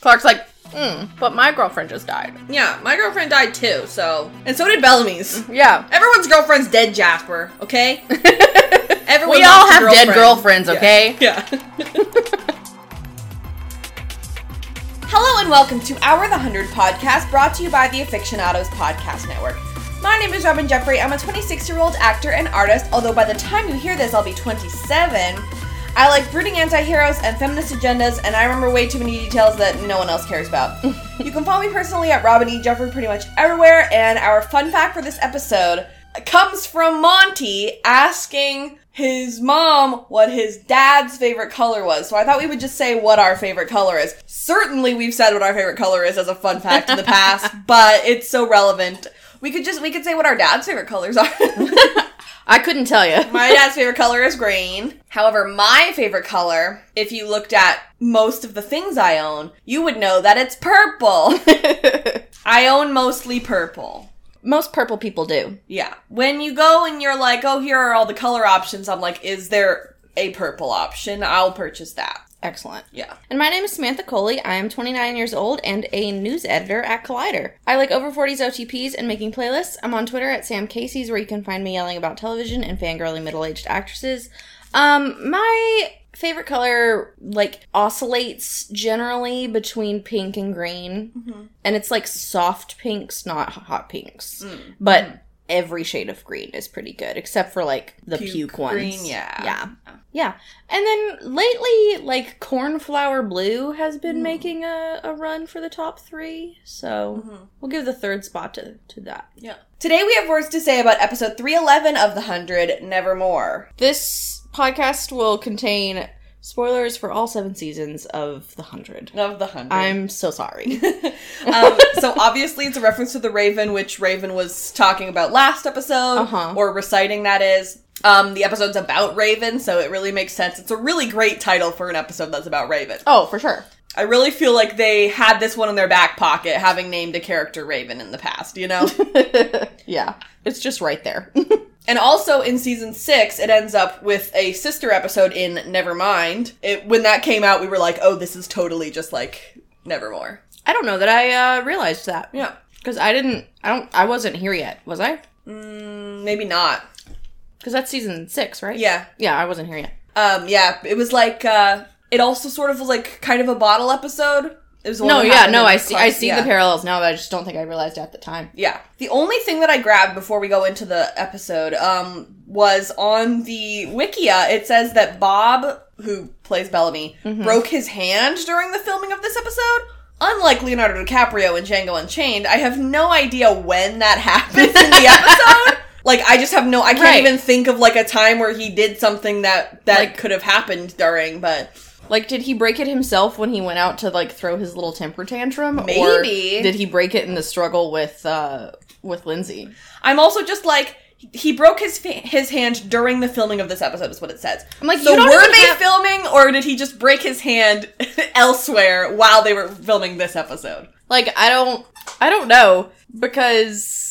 Clarke's like, hmm, but my girlfriend just died. Yeah, my girlfriend died too, so. And so did Bellamy's. Yeah. Everyone's girlfriend's dead, Jasper, okay? Everyone We all lost a have dead girlfriends, okay? Yeah. Hello and welcome to Our The Hundred podcast, brought to you by the Afictionados Podcast Network. My name is Robyn Jeffrey. I'm a 26 year old actor and artist, although by the time you hear this, I'll be 27. I like brooding anti heroes and feminist agendas, and I remember way too many details that no one else cares about. you can follow me personally at Robyn E. Jeffrey pretty much everywhere, and our fun fact for this episode comes from Monty asking his mom what his dad's favorite color was. So I thought we would just say what our favorite color is. Certainly we've said what our favorite color is as a fun fact in the past, but it's so relevant. We could just we could say what our dad's favorite colors are. I couldn't tell you. my dad's favorite color is green. However, my favorite color, if you looked at most of the things I own, you would know that it's purple. I own mostly purple. Most purple people do. Yeah. When you go and you're like, oh, here are all the color options, I'm like, is there a purple option? I'll purchase that. Excellent. Yeah. And my name is Samantha Coley. I am 29 years old and a news editor at Collider. I like over 40s OTPs and making playlists. I'm on Twitter at Sam Casey's, where you can find me yelling about television and fangirling middle-aged actresses. Um, my favorite color like oscillates generally between pink and green, mm-hmm. and it's like soft pinks, not hot pinks. Mm. But mm-hmm. every shade of green is pretty good, except for like the Puke puke, ones. green, yeah. yeah, yeah. And then lately, like cornflower blue has been making a, a run for the top three, so we'll give the third spot to to that. Yeah. Today we have words to say about episode 311 of The Hundred, Nevermore. This podcast will contain spoilers for all seven seasons of The Hundred. Of The Hundred. I'm so sorry. um, so obviously it's a reference to the Raven, which Raven was talking about last episode, Uh-huh. or reciting that is. Um, the episode's about Raven, so it really makes sense. It's a really great title for an episode that's about Raven. oh, for sure. I really feel like they had this one in their back pocket, having named a character Raven in the past, you know? yeah, it's just right there. and also in season six, it ends up with a sister episode in Nevermind. It, when that came out, we were like, oh, this is totally just like Nevermore. I don't know that I uh, realized that Yeah. because I didn't. I don't. I wasn't here yet. Was I? Mm, maybe not. Because that's season six, right? Yeah. Yeah, I wasn't here yet. Um, yeah, it was like uh it also sort of was like kind of a bottle episode. It was No, yeah, no, I see. I see yeah. the parallels now, but I just don't think I realized at the time. Yeah. The only thing that I grabbed before we go into the episode um was on the Wikia. It says that Bob, who plays Bellamy, Mm-hmm. broke his hand during the filming of this episode. Unlike Leonardo DiCaprio in Django Unchained, I have no idea when that happens in the episode. Like I just have no I can't Right. even think of like a time where he did something that that Like- could have happened during, but Like, did he break it himself when he went out to like throw his little temper tantrum? Or Maybe. did he break it in the struggle with uh with Lindsay? I'm also just like he broke his fa- his hand during the filming of this episode is what it says. I'm like, so you don't were they have- filming or did he just break his hand elsewhere while they were filming this episode? Like, I don't, I don't know because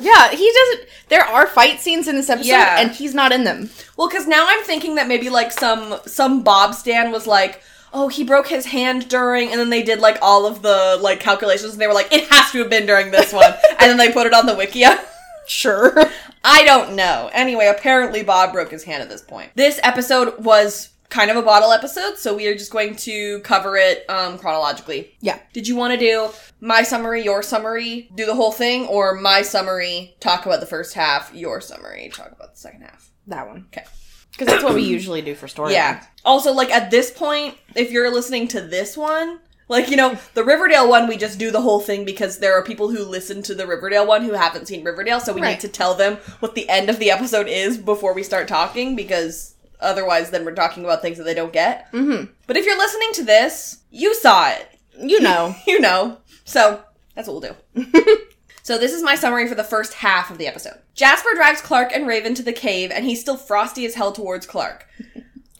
yeah, he doesn't. There are fight scenes in this episode, Yeah. and he's not in them. Well, because now I'm thinking that maybe like some some Bob Stan was like, oh, he broke his hand during, and then they did like all of the like calculations, and they were like, it has to have been during this one, and then they put it on the Wikia. Sure. I don't know. Anyway, apparently Bob broke his hand at this point. This episode was kind of a bottle episode, so we are just going to cover it um, chronologically. Yeah. Did you want to do my summary, your summary, do the whole thing, or my summary, talk about the first half, your summary, talk about the second half? That one. Okay. Because that's what we usually do for story. Yeah. Also, like at this point, if you're listening to this one, like you know, the Riverdale one, we just do the whole thing because there are people who listen to the Riverdale one who haven't seen Riverdale, so we Right. need to tell them what the end of the episode is before we start talking because otherwise, then we're talking about things that they don't get. Mm-hmm. But if you're listening to this, you saw it. You know. You know. So that's what we'll do. So this is my summary for the first half of the episode. Jasper drives Clarke and Raven to the cave, and he's still frosty as hell towards Clarke.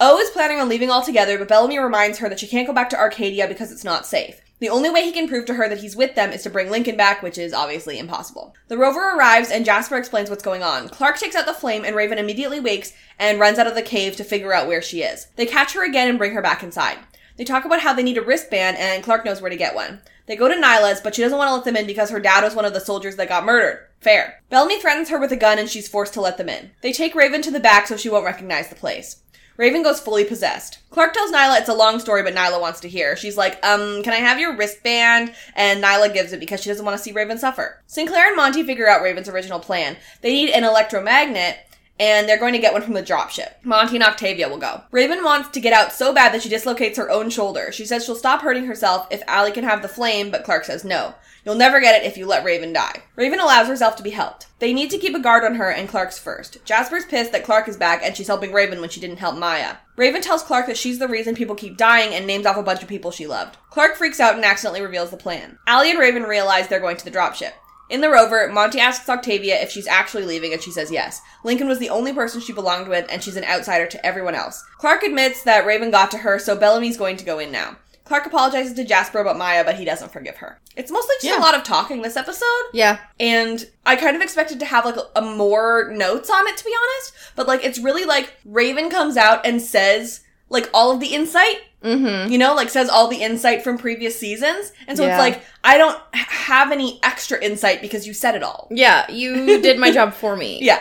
O is planning on leaving altogether, but Bellamy reminds her that she can't go back to Arkadia because it's not safe. The only way he can prove to her that he's with them is to bring Lincoln back, which is obviously impossible. The rover arrives and Jasper explains what's going on. Clarke takes out the flame and Raven immediately wakes and runs out of the cave to figure out where she is. They catch her again and bring her back inside. They talk about how they need a wristband and Clarke knows where to get one. They go to Niylah's, but she doesn't want to let them in because her dad was one of the soldiers that got murdered. Fair. Bellamy threatens her with a gun and she's forced to let them in. They take Raven to the back so she won't recognize the place. Raven goes fully possessed. Clarke tells Niylah it's a long story, but Niylah wants to hear. She's like, um, can I have your wristband? And Niylah gives it because she doesn't want to see Raven suffer. Sinclair and Monty figure out Raven's original plan. They need an electromagnet, and they're going to get one from the dropship. Monty and Octavia will go. Raven wants to get out so bad that she dislocates her own shoulder. She says she'll stop hurting herself if Allie can have the flame, but Clarke says no. You'll never get it if you let Raven die. Raven allows herself to be helped. They need to keep a guard on her, and Clarke's first. Jasper's pissed that Clarke is back and she's helping Raven when she didn't help Maya. Raven tells Clarke that she's the reason people keep dying and names off a bunch of people she loved. Clarke freaks out and accidentally reveals the plan. Allie and Raven realize they're going to the dropship. In the rover, Monty asks Octavia if she's actually leaving, and she says yes. Lincoln was the only person she belonged with, and she's an outsider to everyone else. Clarke admits that Raven got to her, so Bellamy's going to go in now. Clarke apologizes to Jasper about Maya, but he doesn't forgive her. It's mostly just Yeah. a lot of talking this episode, Yeah. and I kind of expected to have like a, a more notes on it, to be honest. But like, it's really like Raven comes out and says like all of the insight Mm-hmm. you know, like says all the insight from previous seasons. And so Yeah. it's like, I don't have any extra insight because you said it all. Yeah, you did my job for me. Yeah.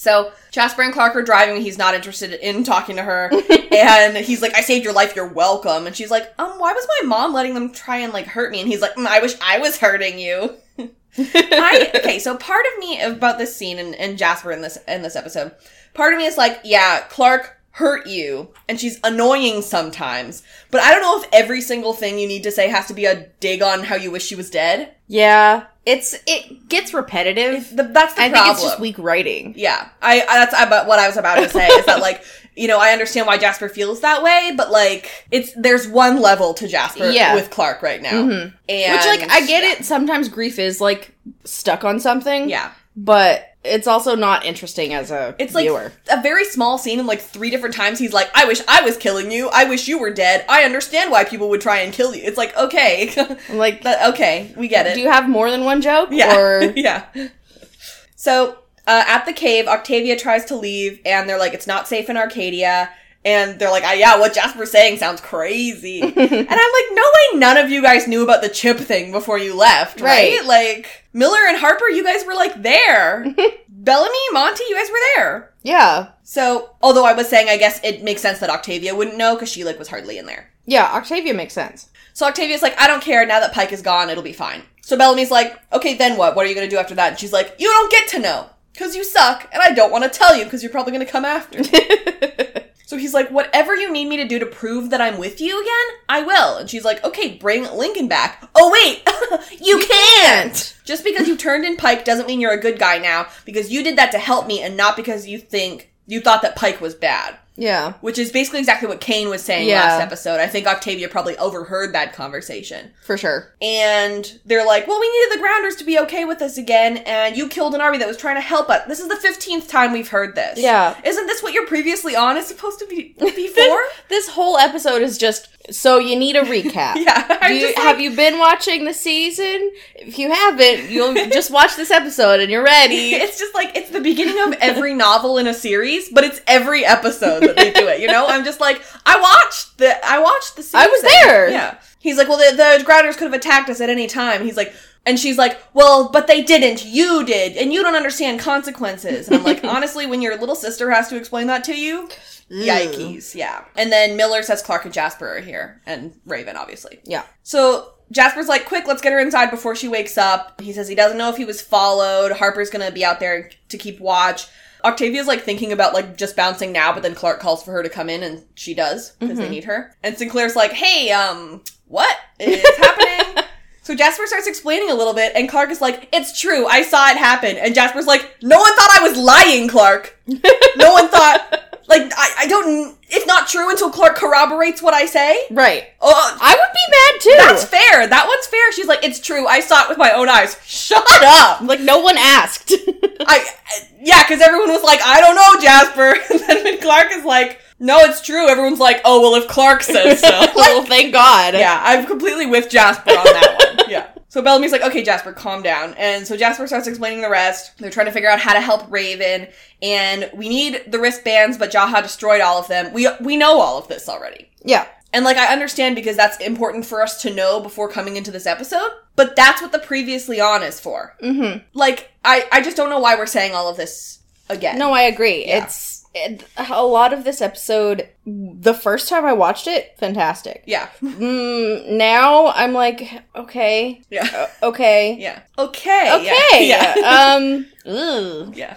So Jasper and Clarke are driving. He's not interested in talking to her. and he's like, I saved your life. You're welcome. And she's like, um, why was my mom letting them try and like hurt me? And he's like, mm, I wish I was hurting you. I, okay, so part of me about this scene and, and Jasper in this in this episode, part of me is like, yeah, Clarke hurt you, and she's annoying sometimes. But I don't know if every single thing you need to say has to be a dig on how you wish she was dead. Yeah. It's it gets repetitive. The, that's the I problem. think it's just weak writing. Yeah, I, I that's about what I was about to say is that like you know I understand why Jasper feels that way, but like it's there's one level to Jasper Yeah. with Clarke right now, Mhm. and Which like I get it. Sometimes grief is like stuck on something. Yeah, But it's also not interesting as a it's like viewer. a very small scene, and like three different times he's like, "I wish I was killing you. I wish you were dead. I understand why people would try and kill you." It's like okay, I'm like, okay, we get it. do you have more than one joke? Yeah. Or yeah. So uh, at the cave, Octavia tries to leave, and they're like, "It's not safe in Arkadia." And they're like, ah, "Yeah, what Jasper's saying sounds crazy." and I'm like, "No way, none of you guys knew about the chip thing before you left, right? Right. Like Miller and Harper, you guys were like there. Bellamy, Monty, you guys were there." yeah, So, although I was saying, I guess it makes sense that Octavia wouldn't know because she like was hardly in there. yeah. Octavia makes sense. So Octavia's like, I don't care. Now that Pike is gone, it'll be fine. So Bellamy's like, okay, then what? What are you gonna do after that? And she's like, you don't get to know. Cause you suck, and I don't want to tell you because you're probably gonna come after. me." so he's like, whatever you need me to do to prove that I'm with you again, I will. And she's like, okay, bring Lincoln back. Oh wait, you, can't. Just because you turned in Pike doesn't mean you're a good guy now, because you did that to help me and not because you think you thought that Pike was bad. Yeah. Which is basically exactly what Kane was saying Yeah. last episode. I think Octavia probably overheard that conversation. For sure. And they're like, well, we needed the grounders to be okay with us again, and you killed an army that was trying to help us. This is the 15th time we've heard this. Yeah. Isn't this what you're previously on is supposed to be before? This whole episode is just so you need a recap. yeah. Do you, like- have you been watching the season? If you haven't, you'll just watch this episode and you're ready. It's just like it's the beginning of every novel in a series, but it's every episode that they do it. You know, I'm just like I watched the I watched the. Season. I was there. Yeah. He's like, well, the, the grounders could have attacked us at any time. He's like, and she's like, well, but they didn't. You did, and you don't understand consequences. And I'm like, honestly, when your little sister has to explain that to you, yikes, yeah. And then Miller says Clarke and Jasper are here, and Raven, obviously. Yeah. So Jasper's like, quick, let's get her inside before she wakes up. He says he doesn't know if he was followed. Harper's gonna be out there to keep watch. Octavia's like thinking about like just bouncing now, but then Clarke calls for her to come in and she does because they need her. And Sinclair's like, hey, um, what is happening? So Jasper starts explaining a little bit, and Clarke is like, "It's true, I saw it happen." And Jasper's like, "No one thought I was lying, Clarke. no one thought, like, I, I don't. It's not true until Clarke corroborates what I say." Right. Oh, I would be mad too. that's fair. That one's fair. She's like, it's true. I saw it with my own eyes. Shut up. like no one asked. I, yeah, because everyone was like, I don't know, Jasper. And then Clarke is like, no, it's true. Everyone's like, oh, well, if Clarke says so. well, thank God. yeah, I'm completely with Jasper on that one. So Bellamy's like, okay, Jasper, calm down. And so Jasper starts explaining the rest. They're trying to figure out how to help Raven. And we need the wristbands, but Jaha destroyed all of them. We, we know all of this already. Yeah. And like I understand because that's important for us to know before coming into this episode, but that's what the previously on is for. Mm-hmm. Like I I just don't know why we're saying all of this again. No, I agree. Yeah. It's it, a lot of this episode. The first time I watched it, fantastic. Yeah. Mm, now I'm like, okay, Yeah. uh, okay, Yeah. Okay. okay. Yeah. Yeah. um, ugh. yeah.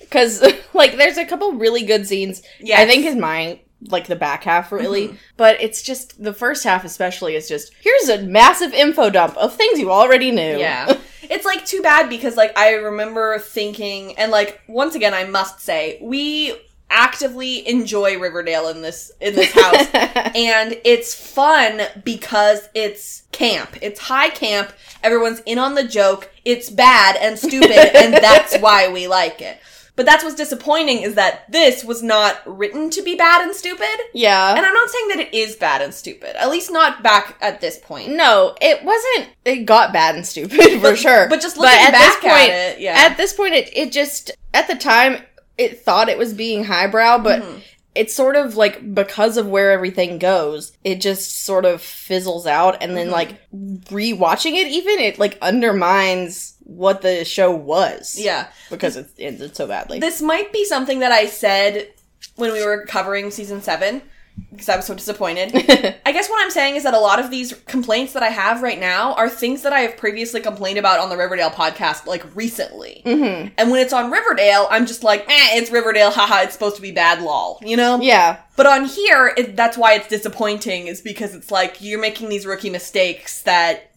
because like there's a couple really good scenes. Mm-hmm. I think is mine like the back half really, but it's just the first half especially is just here's a massive info dump of things you already knew. Yeah. It's like too bad because like I remember thinking and like once again I must say we actively enjoy Riverdale in this in this house and it's fun because it's camp. It's high camp. Everyone's in on the joke. It's bad and stupid and that's why we like it. But that's what's disappointing is that this was not written to be bad and stupid. yeah. And I'm not saying that it is bad and stupid. At least not back at this point. no, it wasn't. It got bad and stupid for But- sure. but just looking back at it, yeah. At this point, it it just at the time it thought it was being highbrow, but Mm-hmm. it's sort of like because of where everything goes, it just sort of fizzles out, and then Mhm. like rewatching it, even it like undermines what the show was. Yeah. because it ended so badly. This might be something that I said when we were covering season seven because I was so disappointed. I guess what I'm saying is that a lot of these complaints that I have right now are things that I have previously complained about on the Riverdale podcast, like recently. hmm And when it's on Riverdale, I'm just like, eh, it's Riverdale, haha, it's supposed to be bad lol, you know? Yeah, But on here, it, that's why it's disappointing, is because it's like you're making these rookie mistakes that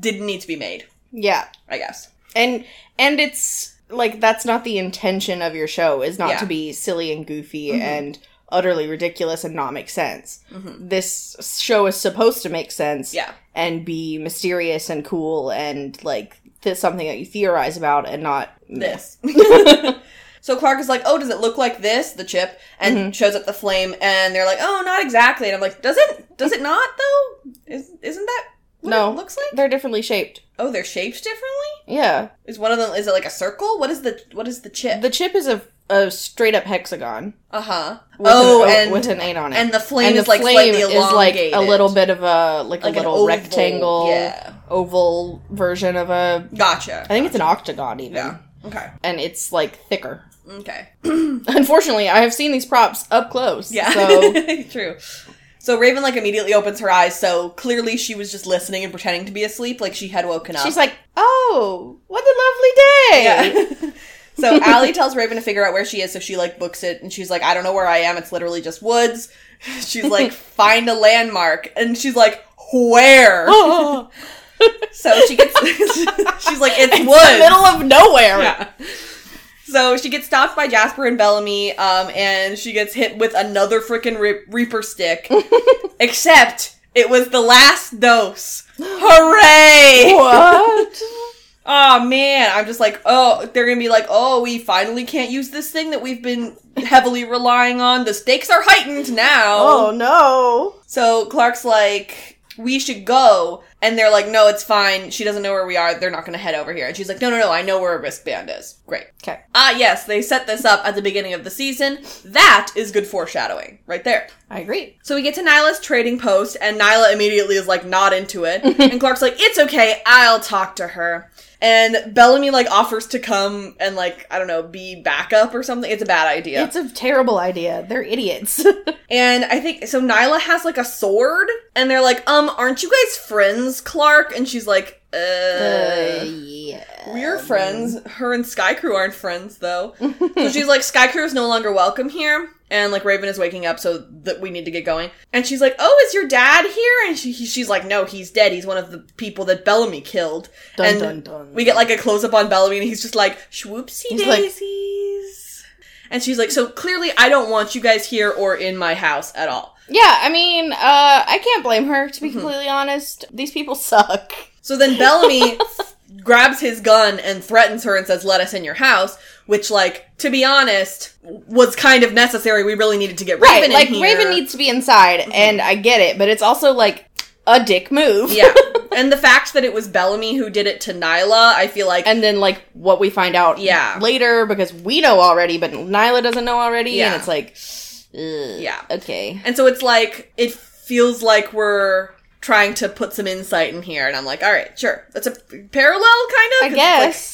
didn't need to be made, yeah, I guess. And and it's like that's not the intention of your show is not Yeah. to be silly and goofy Mhm. and utterly ridiculous and not make sense. Mhm. This show is supposed to make sense Yeah. and be mysterious and cool and like th- something that you theorize about and not this. so Clarke is like, "Oh, does it look like this?" The chip, and Mhm. shows up the flame, and they're like, "Oh, not exactly." And I'm like, "Does it? Does it not though? Is isn't that what No. it looks like? They're differently shaped. Oh, they're shaped differently. Yeah, Is one of them? Is it like a circle? What is the what is the chip? the chip is a a straight up hexagon. uh huh. Oh, an, and with an eight on it. and the flame and is like flame is like a little bit of a like, Like a little oval, rectangle Yeah. oval version of a Gotcha. I think it's an octagon even. Yeah. Okay. And it's like thicker. Okay. Unfortunately, I have seen these props up close. Yeah. So True. So Raven like immediately opens her eyes, so clearly she was just listening and pretending to be asleep, like she had woken up. she's like, "Oh, what a lovely day." Yeah. so Allie tells Raven to figure out where she is, so she like books it, and she's like, I don't know where I am. It's literally just woods. She's like, find a landmark, and she's like, where? so she gets, she's like, it's, It's woods. the middle of nowhere. Yeah. So she gets stopped by Jasper and Bellamy, um, and she gets hit with another freaking re- Reaper stick. Except it was the last dose. Hooray! What? Oh man, I'm just like, oh, they're gonna be like, oh, we finally can't use this thing that we've been heavily relying on. The stakes are heightened now. oh no. So Clarke's like, we should go. And they're like, no, it's fine. She doesn't know where we are. They're not gonna head over here. And she's like, no, no, no, I know where a wristband is. Great. Okay. Ah, yes, they set this up at the beginning of the season. That is good foreshadowing, right there. I agree. So we get to Niylah's trading post, and Niylah immediately is like not into it. and Clarke's like, it's okay, I'll talk to her. And Bellamy like offers to come and like, I don't know, be backup or something. It's a bad idea. It's a terrible idea. They're idiots. And I think so. Niylah has like a sword, and they're like, "Um, aren't you guys friends, Clarke?" And she's like, "Uh, uh, yeah. we're friends. Her and Skaikru aren't friends, though." so she's like, "Skaikru is no longer welcome here." And like Raven is waking up, so that we need to get going. And she's like, "Oh, is your dad here?" And she, he- she's like, "No, he's dead. He's one of the people that Bellamy killed." Dun, and dun, dun. we get like a close up on Bellamy, and he's just like, "Swoopsie He's like- daisies." and she's like, "So clearly, I don't want you guys here or in my house at all." Yeah, I mean, uh, I can't blame her, to be Mm-hmm. completely honest. These people suck. So then Bellamy grabs his gun and threatens her and says, "Let us in your house." Which, like, to be honest, was kind of necessary. We really needed to get Raven Right, in like. Raven needs to be inside, mm-hmm. and I get it, but it's also, like, a dick move. yeah, and the fact that it was Bellamy who did it to Niylah, I feel like, and then, like, what we find out Yeah. later, because we know already, but Niylah doesn't know already, Yeah. and it's like, ugh, Yeah. okay. and so it's like it feels like we're trying to put some insight in here, and I'm like, all right, sure, that's a parallel kind of. I it's like- guess.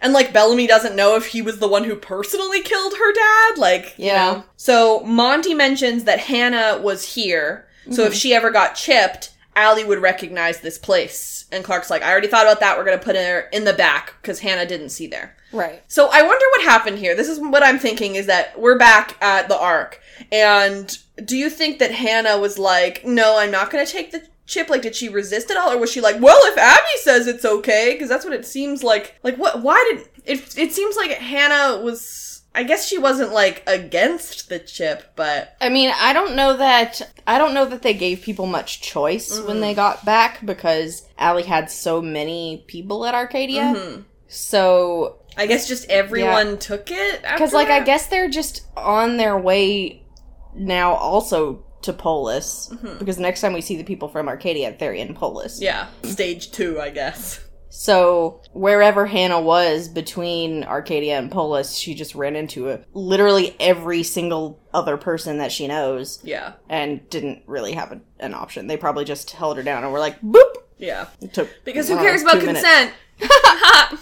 And like Bellamy doesn't know if he was the one who personally killed her dad. Like, you Yeah. know. So Monty mentions that Hannah was here. So Mm-hmm. if she ever got chipped, Allie would recognize this place. And Clarke's like, I already thought about that. We're gonna put her in the back because Hannah didn't see there. right. So I wonder what happened here. This is what I'm thinking is that we're back at the Ark. And do you think that Hannah was like, no, I'm not going to take the chip? Like, did she resist at all? Or was she like, well, if Abby says it's okay? Because that's what it seems like. Like, what, why did, it, it seems like Hannah was, I guess she wasn't like against the chip, but I mean, I don't know that I don't know that they gave people much choice when they got back because Allie had so many people at Arkadia. Mhm. So, I guess just everyone took it. because Because like I guess they're just on their way now, also to Polis, mm-hmm. because next time we see the people from Arkadia, they're in Polis. Yeah, stage two, I guess. So wherever Hannah was between Arkadia and Polis, she just ran into a, literally every single other person that she knows Yeah, and didn't really have a, an option. They probably just held her down and were like, boop. yeah. Because who cares about consent? minutes.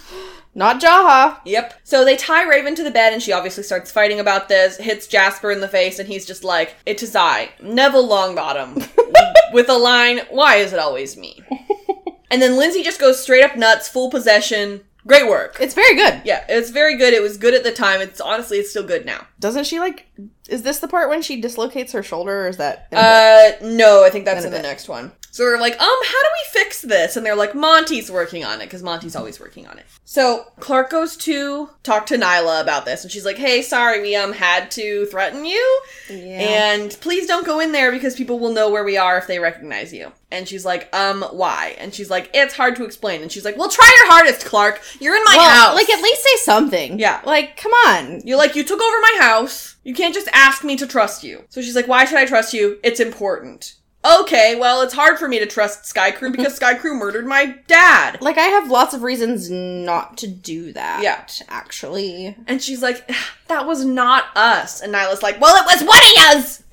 Not Jaha. Yep. So they tie Raven to the bed, and she obviously starts fighting about this, hits Jasper in the face, and he's just like, It is I, Neville Longbottom, with a line, Why is it always me? and then Lindsey just goes straight up nuts, full possession. Great work. It's very good. Yeah, it's very good. It was good at the time. It's honestly, it's still good now. Doesn't she like? Is this the part when she dislocates her shoulder, or is that? Uh, no, I think that's None in the next one. So we're like, um, how do we fix this? And they're like, Monty's working on it because Monty's always working on it. So Clarke goes to talk to Niylah about this, and she's like, hey, sorry, we um had to threaten you, yeah. and please don't go in there because people will know where we are if they recognize you. And she's like, um, why? And she's like, it's hard to explain. And she's like, well, try your hardest, Clarke. You're in my well, house. like at least say something. Yeah. Like, come on. You're like, you took over my house. You can't just ask me to trust you. So she's like, why should I trust you? It's important. Okay, well, it's hard for me to trust Skaikru because Skaikru murdered my dad. Like, I have lots of reasons not to do that. Yeah. Actually. And she's like, that was not us. And Niylah's like, well, it was one of yous!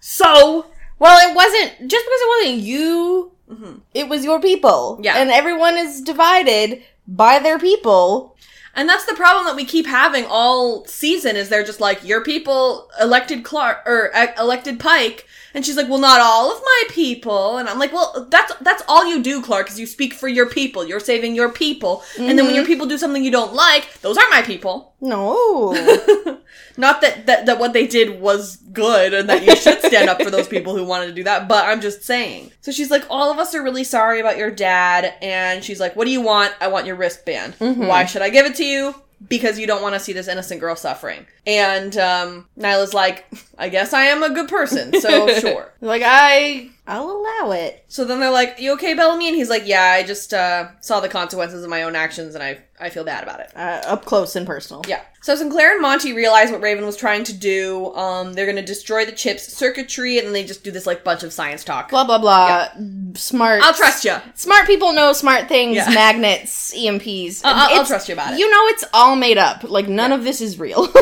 so, Well, it wasn't just because it wasn't you. It was your people. Yeah. and everyone is divided by their people. and that's the problem that we keep having all season is they're just like, your people elected Clarke, or uh, elected Pike. And she's like, well, not all of my people. And I'm like, well, that's, that's all you do, Clarke, is you speak for your people. You're saving your people. And then when your mm-hmm. people do something you don't like, those aren't my people. No, Not that, that, that what they did was good and that you should stand up for those people who wanted to do that, but I'm just saying. So she's like, all of us are really sorry about your dad. And she's like, what do you want? I want your wristband. Mm-hmm. Why should I give it to you? Because you don't want to see this innocent girl suffering. And um, Niylah's like, I guess I am a good person, so sure. like I, I'll allow it. So then they're like, "You okay, Bellamy?" And he's like, "Yeah, I just uh, saw the consequences of my own actions, and I I feel bad about it." Uh, up close and personal. Yeah. So Sinclair and Monty realize what Raven was trying to do. Um, they're gonna destroy the chip's circuitry, and then they just do this like bunch of science talk. Blah blah blah. Smart. I'll trust you. Smart people know smart things. Yeah. Magnets, EMPs. I'll, I'll- I'll trust you about it. You know, it's all made up. Like none of this is real.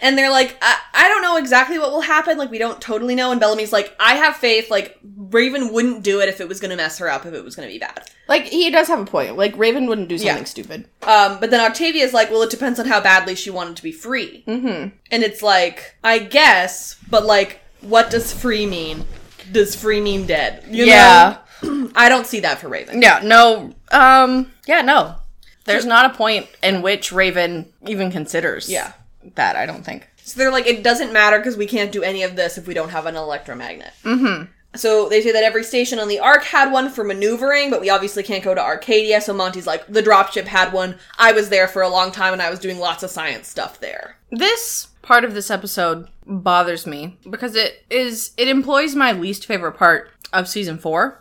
and they're like, I-, I don't know exactly what will happen. Like, we don't totally know. And Bellamy's like, I have faith. Like, Raven wouldn't do it if it was gonna mess her up. If it was gonna be bad. like he does have a point. Like Raven wouldn't do something Yeah. stupid. Um, but then Octavia's like, well, it depends on how badly she wanted to be free. Mm-hmm. And it's like, I guess, but like, what does free mean? Does free mean dead? You Yeah. know? I don't see that for Raven. Yeah. No. Um. Yeah. No. There's not a point in which Raven even considers. Yeah. That I don't think. So they're like, it doesn't matter because we can't do any of this if we don't have an electromagnet. Mm-hmm. So they say that every station on the Ark had one for maneuvering, but we obviously can't go to Arkadia. So Monty's like, the dropship had one. I was there for a long time and I was doing lots of science stuff there. This part of this episode bothers me because it is it employs my least favorite part of season four,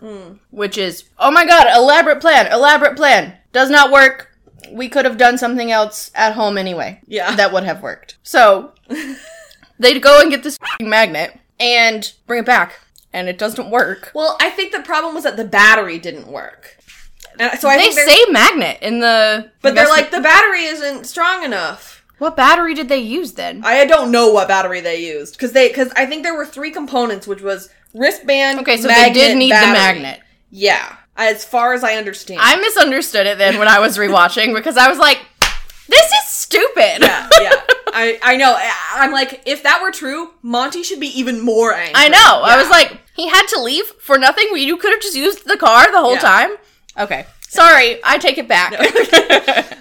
which is oh my god, elaborate plan, elaborate plan does not work. We could have done something else at home anyway. Yeah. that would have worked. So they'd go and get this f***ing magnet and bring it back, and it doesn't work. Well, I think the problem was that the battery didn't work. And so I they say magnet in the, But they're like, the battery isn't strong enough. What battery did they use then? I don't know what battery they used because they because I think there were three components, which was wristband. Okay, so they did need the magnet. Yeah, as far as I understand. I misunderstood it then when I was rewatching because I was like, this is stupid. yeah, yeah. I I know. I'm like, if that were true, Monty should be even more angry. I know. I was like, he had to leave for nothing. You could have just used the car the whole Yeah. time. Okay. Sorry, I take it back.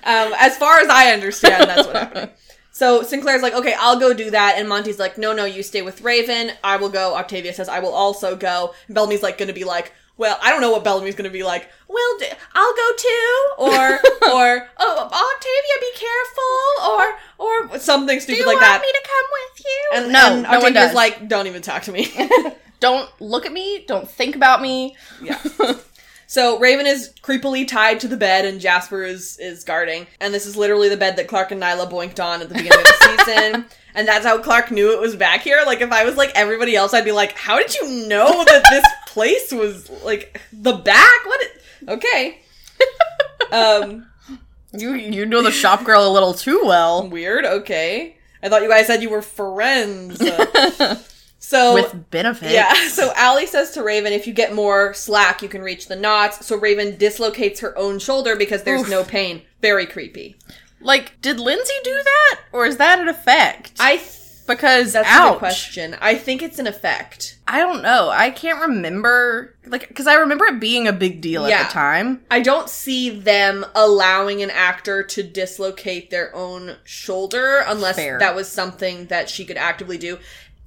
um, as far as I understand, that's what happened. So Sinclair's like, okay, I'll go do that, and Monty's like, no, no, you stay with Raven. I will go. Octavia says, I will also go. And Bellamy's like, gonna be like, well, I don't know what Bellamy's gonna be like. Well, I'll go too, or or oh, Octavia, be careful, or or something stupid like that. Do you want me to come with you? and no, and no one does. like, don't even talk to me. don't look at me. Don't think about me. Yeah. So Raven is creepily tied to the bed, and Jasper is is guarding. And this is literally the bed that Clarke and Niylah boinked on at the beginning of the season. And that's how Clarke knew it was back here. Like if I was like everybody else, I'd be like, "How did you know that this place was like the back? What? okay." Um, You you know the shop girl a little too well. weird. Okay. I thought you guys said you were friends. So With benefits. Yeah, so Allie says to Raven, if you get more slack, you can reach the knots. So Raven dislocates her own shoulder because there's Oof. no pain. Very creepy. Like, did Lindsey do that? Or is that an effect? I th- because that's a good question. I think it's an effect. I don't know. I can't remember like because I remember it being a big deal Yeah. at the time. I don't see them allowing an actor to dislocate their own shoulder unless Fair. that was something that she could actively do.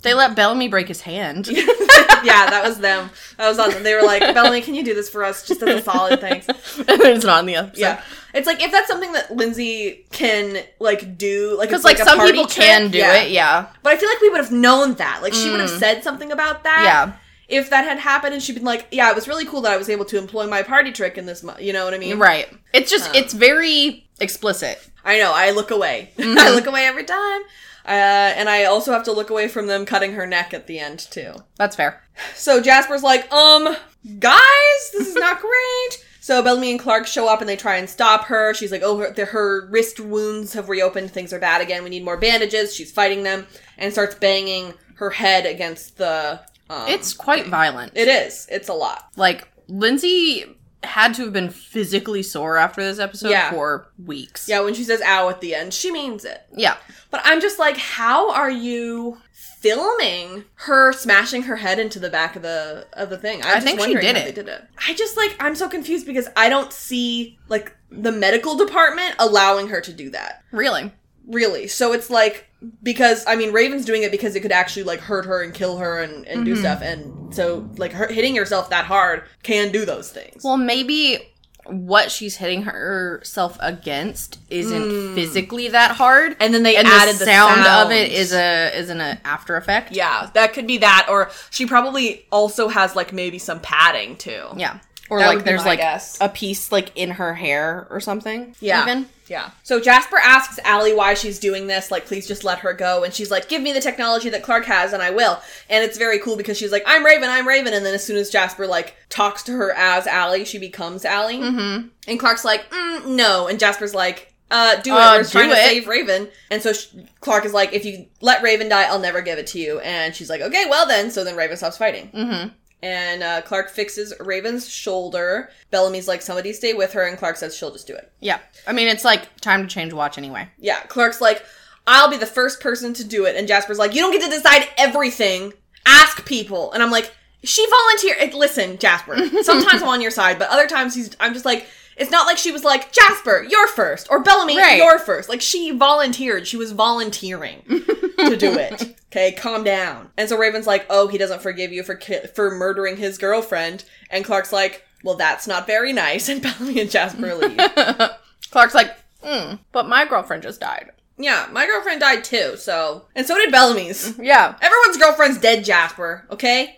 They let Bellamy break his hand. yeah, that was them. That was on them. They were like, Bellamy, can you do this for us just as a solid thanks? and it's not in the episode. Yeah. It's like if that's something that Lindsey can like do, like Because like, a some people trick, can do it, yeah. But I feel like we would have known that. Like she would have Mm. said something about that. Yeah. If that had happened and she'd been like, "Yeah, it was really cool that I was able to employ my party trick in this," mo-, you know what I mean? Right. It's just Um, it's very explicit. I know. I look away. Mm-hmm. I look away every time. Uh, and I also have to look away from them cutting her neck at the end too. That's fair. So Jasper's like, um, guys, this is not great. So Bellamy and Clarke show up and they try and stop her. She's like, oh, her, her wrist wounds have reopened. Things are bad again. We need more bandages. She's fighting them and starts banging her head against the. Um, It's quite violent. it is. It's a lot. like Lindsey had to have been physically sore after this episode Yeah. for weeks. Yeah, when she says "ow" at the end, she means it. Yeah. But I'm just like, how are you filming her smashing her head into the back of the of the thing? I'm I think she did it. Did it. I just like I'm so confused because I don't see like the medical department allowing her to do that. Really. Really. So it's like because I mean Raven's doing it because it could actually like hurt her and kill her and, and do Mhm. stuff and so like her hitting herself that hard can do those things. Well, maybe what she's hitting herself against isn't Mm. physically that hard. and then they and added the the, sound of it is a is an after effect. Yeah, that could be that, or she probably also has like maybe some padding too. Yeah. Or That like there's my like a piece like in her hair or something. Yeah. Even. Yeah. So Jasper asks Allie why she's doing this, like, please just let her go. And she's like, give me the technology that Clarke has and I will. And it's very cool because she's like, I'm Raven, I'm Raven. And then as soon as Jasper, like, talks to her as Allie, she becomes Allie. Mm-hmm. And Clarke's like, mm, no. And Jasper's like, uh, do it. Uh, We're just trying do to save Raven. And so sh- Clarke is like, if you let Raven die, I'll never give it to you. And she's like, okay, well then. So then Raven stops fighting. Mm-hmm. And uh, Clarke fixes Raven's shoulder. Bellamy's like, somebody stay with her. And Clarke says she'll just do it. Yeah. I mean, it's like time to change watch anyway. Yeah, Clarke's like, I'll be the first person to do it. And Jasper's like, you don't get to decide everything. Ask people. And I'm like, she volunteered. Listen, Jasper, sometimes I'm on your side, but other times he's, I'm just like, it's not like she was like, Jasper, you're first. Or Bellamy, Right. you're first. Like, she volunteered. She was volunteering to do it. Okay, calm down. And so Raven's like, oh, he doesn't forgive you for ki- for murdering his girlfriend. And Clarke's like, well, that's not very nice. And Bellamy and Jasper leave. Clarke's like, hmm, but my girlfriend just died. Yeah, my girlfriend died too, so. And so did Bellamy's. Yeah. Everyone's girlfriend's dead, Jasper, okay?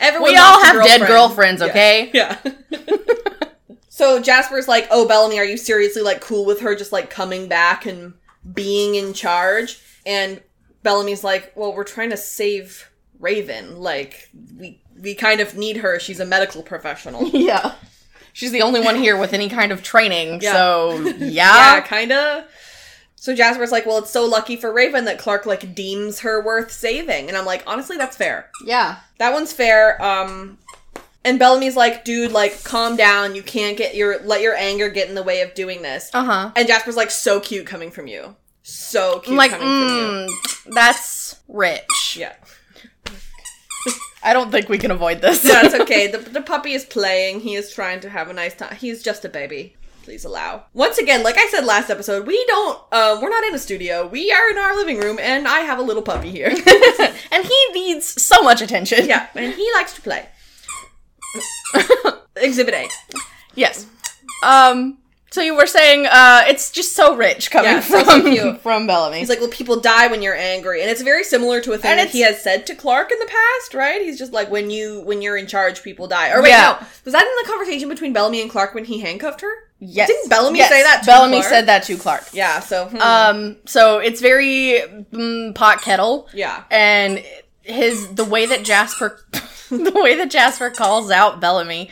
Everyone We all have dead girlfriends, okay? Yeah. So Jasper's like, oh, Bellamy, are you seriously like cool with her just like coming back and being in charge? And Bellamy's like, well, we're trying to save Raven. Like, we we kind of need her. She's a medical professional. Yeah. She's the only one here with any kind of training, Yeah. so yeah, yeah. kinda. So Jasper's like, well, it's so lucky for Raven that Clarke like deems her worth saving, and I'm like, honestly, that's fair. Yeah. That one's fair. Um, and Bellamy's like, dude, like, calm down. You can't get your let your anger get in the way of doing this. Uh huh. And Jasper's like, so cute coming from you. So cute I'm like, coming from you. mm, that's rich. Yeah. I don't think we can avoid this. No, it's okay. The, the puppy is playing. He is trying to have a nice time. He's just a baby. Please allow. Once again, like I said last episode, we don't, um, we're not in a studio. We are in our living room, and I have a little puppy here. and he needs so much attention. yeah, and he likes to play. Exhibit A. Yes. Um. So you were saying uh, it's just so rich coming Yeah, so, from so cute. from Bellamy. He's like, well, people die when you're angry, and it's very similar to a thing And that he has said to Clarke in the past, right? He's just like, when you when you're in charge, people die. Or wait, Yeah. no, was that in the conversation between Bellamy and Clarke when he handcuffed her? yes. Didn't Bellamy Yes. say that to Bellamy Clarke? said that to Clarke. Yeah. So hmm. Um. So it's very mm, pot kettle. yeah, and his the way that Jasper the way that Jasper calls out Bellamy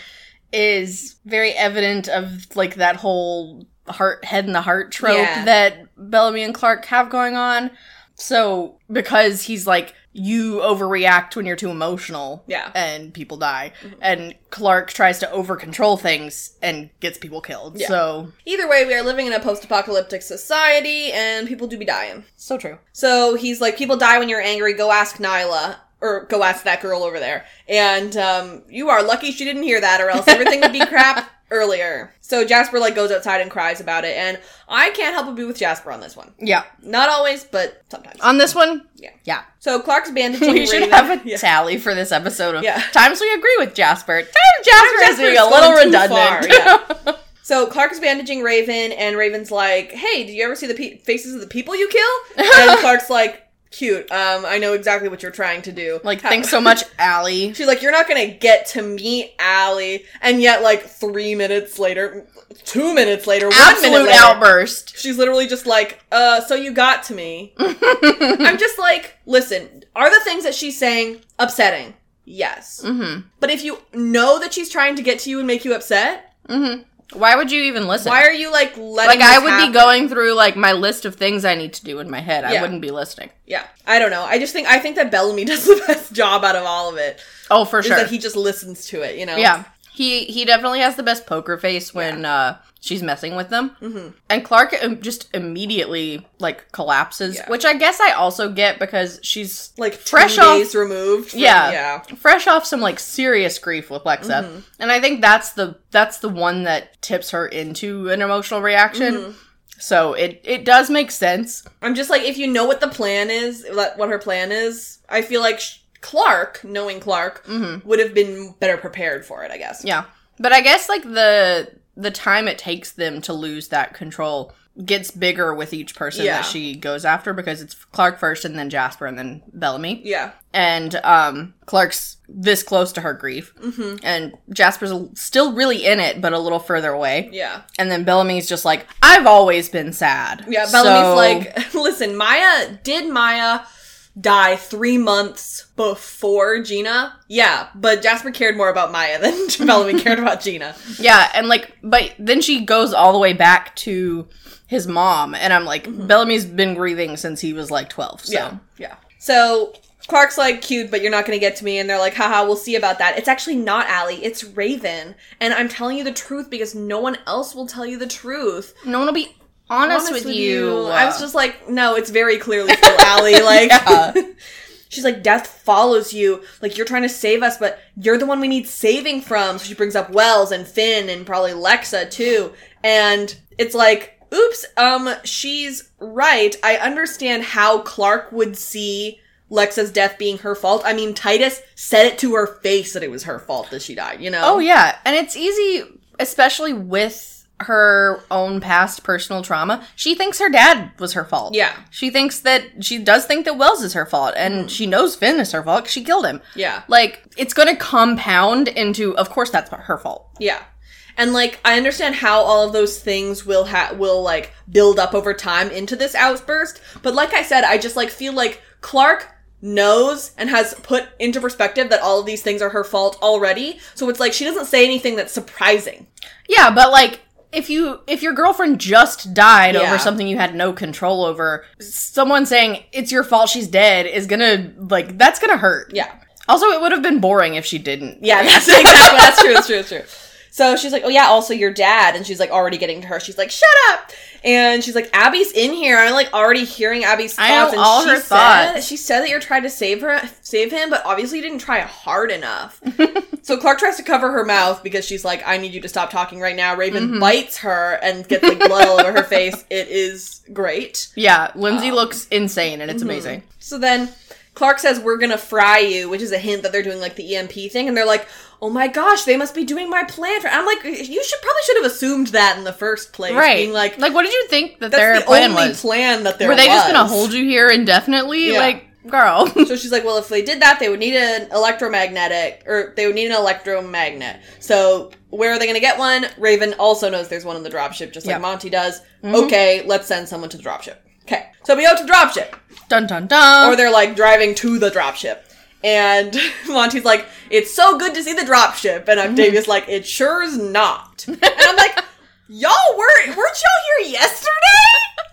is very evident of like that whole heart head in the heart trope Yeah. that Bellamy and Clarke have going on. So because he's like you overreact when you're too emotional Yeah. and people die mm-hmm. and Clarke tries to overcontrol things and gets people killed. Yeah. So Either way, we are living in a post-apocalyptic society, and people do be dying. so true. So he's like, people die when you're angry. Go ask Niylah. Or go ask that girl over there. And um, you are lucky she didn't hear that, or else everything would be crap earlier. So Jasper like goes outside and cries about it, and I can't help but be with Jasper on this one. Yeah. Not always, but sometimes. On this one, Yeah. yeah. So Clarke's bandaging. We should Raven. have a Yeah. tally for this episode of Yeah. times we agree with Jasper. Times Jasper is Jasper's being a little redundant. far, So Clarke's bandaging Raven, and Raven's like, "Hey, did you ever see the pe- faces of the people you kill?" And Clarke's like, "Cute. Um, I know exactly what you're trying to do. like, How- thanks so much, Allie. She's like, "You're not gonna get to meet Allie," and yet, like three minutes later, two minutes later, one minute Absolute later, outburst. she's literally just like, "Uh, so you got to me." I'm just like, listen, are the things that she's saying upsetting? Yes. Mm-hmm. But if you know that she's trying to get to you and make you upset, Mm-hmm. Why would you even listen? why are you like letting like, I would happen? be going through like my list of things I need to do in my head. I wouldn't be listening. Yeah, I don't know. I just think I think that Bellamy does the best job out of all of it. Oh, for Is sure. that he just listens to it, you know? yeah. He he definitely has the best poker face when uh she's messing with them. Mhm. And Clarke um, just immediately like collapses, Yeah. which I guess I also get because she's Like Fresh off- removed. From, Yeah. yeah. fresh off some like serious grief with Lexa. Mm-hmm. And I think that's the that's the one that tips her into an emotional reaction. Mm-hmm. So it it does make sense. I'm just like, if you know what the plan is, what what her plan is, I feel like sh- Clarke, knowing Clarke, Mhm. would have been better prepared for it. I guess. Yeah. But I guess like the the time it takes them to lose that control gets bigger with each person Yeah. that she goes after because it's Clarke first and then Jasper and then Bellamy. Yeah. And um Clarke's this close to her grief. Mm-hmm. And Jasper's still really in it but a little further away. Yeah. And then Bellamy's just like, I've always been sad. Yeah. Bellamy's So- like, listen, Maya did Maya die three months before Gina? Yeah, but Jasper cared more about Maya than Bellamy cared about Gina. Yeah, and like, but then she goes all the way back to his mom, and I'm like, Bellamy's been grieving since he was like 12. So. Mm-hmm. Yeah, yeah. So Clarke's like, cute, but you're not gonna get to me. And they're like, haha, we'll see about that. It's actually not Allie, it's Raven. And I'm telling you the truth because no one else will tell you the truth. No one will be honest, with, you. I was just like, no, it's very clearly still Allie. Like, Yeah. she's like, death follows you. Like, you're trying to save us, but you're the one we need saving from. So she brings up Wells and Finn and probably Lexa too. And it's like, oops, um, she's right. I understand how Clarke would see Lexa's death being her fault. I mean, Titus said it to her face that it was her fault that she died, you know? oh yeah, and it's easy, especially with her own past personal trauma. She thinks her dad was her fault. Yeah. she thinks that she does think that Wells is her fault, and mm. she knows Finn is her fault. She killed him. Yeah. Like it's going to compound into, of course, that's her fault. Yeah. And like I understand how all of those things will ha- will like build up over time into this outburst, but like I said, I just like feel like Clarke knows and has put into perspective that all of these things are her fault already. So it's like she doesn't say anything that's surprising. Yeah, but like if you if your girlfriend just died Yeah. over something you had no control over, someone saying it's your fault she's dead is gonna like that's gonna hurt. Yeah. Also, it would have been boring if she didn't. Yeah, that's exactly that's true, that's true, that's true. So she's like, Oh yeah, also your dad, and she's like already getting to her. She's like, Shut up! And she's like, Abby's in here. I'm like already hearing Abby's thoughts. I know and all she her said, thoughts. She said that you're trying to save her save him, but obviously you didn't try hard enough. so Clark tries to cover her mouth because she's like, I need you to stop talking right now. Raven Mm-hmm. bites her and gets like blood all over her face. It is great. Yeah, Lindsey looks insane and it's Mm-hmm. amazing. So then Clarke says, We're gonna fry you, which is a hint that they're doing like the EMP thing, and they're like, Oh my gosh, they must be doing my plan for I'm like, you should probably should have assumed that in the first place. Right. Being like, like, what did you think that that's their the plan only was? plan that there Were they just gonna hold you here indefinitely? Yeah. Like, girl. So she's like, Well, if they did that, they would need an electromagnetic or they would need an electromagnet. So where are they gonna get one? Raven also knows there's one in the dropship, just like. Mm-hmm. Monty does. Okay, let's send someone to the dropship. Okay. So we go to the dropship. Dun dun dun. or they're like driving to the dropship. And Monty's like, it's so good to see the dropship. And Octavia's mm-hmm. like, it sure is not. And I'm like, y'all were, weren't y'all here yesterday?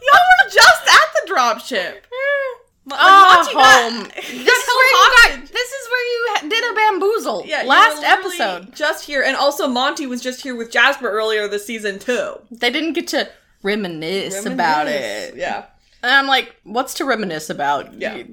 Y'all were just at the dropship. Ah, Mo- like, Oh, home. got This is where you got. This is where you did a bamboozle. Yeah, last episode. Just here. And also Monty was just here with Jasper earlier this season too. They didn't get to reminisce, about it. Yeah. And I'm like, what's to reminisce about? Yeah.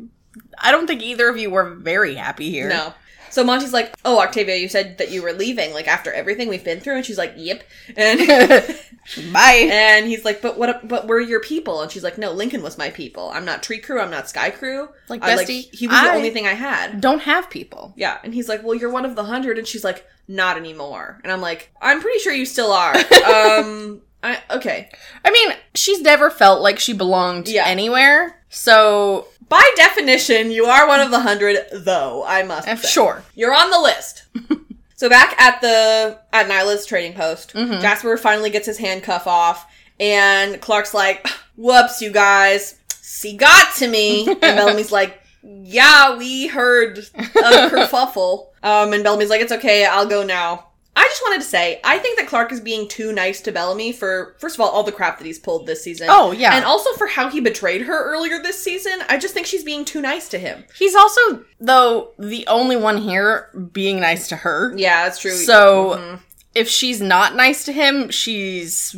I don't think either of you were very happy here. No. So Monty's like, "Oh, Octavia, you said that you were leaving, like after everything we've been through." And she's like, "Yep." And Bye. and he's like, "But what? But we're your people." And she's like, "No, Lincoln was my people. I'm not Trikru. I'm not Skaikru. Like, I, bestie, he was the only thing I had." don't have people. Yeah. And he's like, "Well, you're one of the hundred. And she's like, "Not anymore." And I'm like, "I'm pretty sure you still are." um. I, okay. I mean, she's never felt like she belonged Yeah. anywhere. So, By definition, you are one of the hundred, though. I must. say. sure. You're on the list. so back at the at Niylah's trading post, Mm-hmm. Jasper finally gets his handcuff off, and Clarke's like, "Whoops, you guys, she got to me." And Bellamy's like, "Yeah, we heard a kerfuffle." Um, and Bellamy's like, "It's okay, I'll go now." I just wanted to say, I think that Clarke is being too nice to Bellamy for, first of all, all the crap that he's pulled this season. Oh, yeah. And also for how he betrayed her earlier this season. I just think she's being too nice to him. He's also, though, the only one here being nice to her. Yeah, that's true. So, Mhm. if she's not nice to him, she's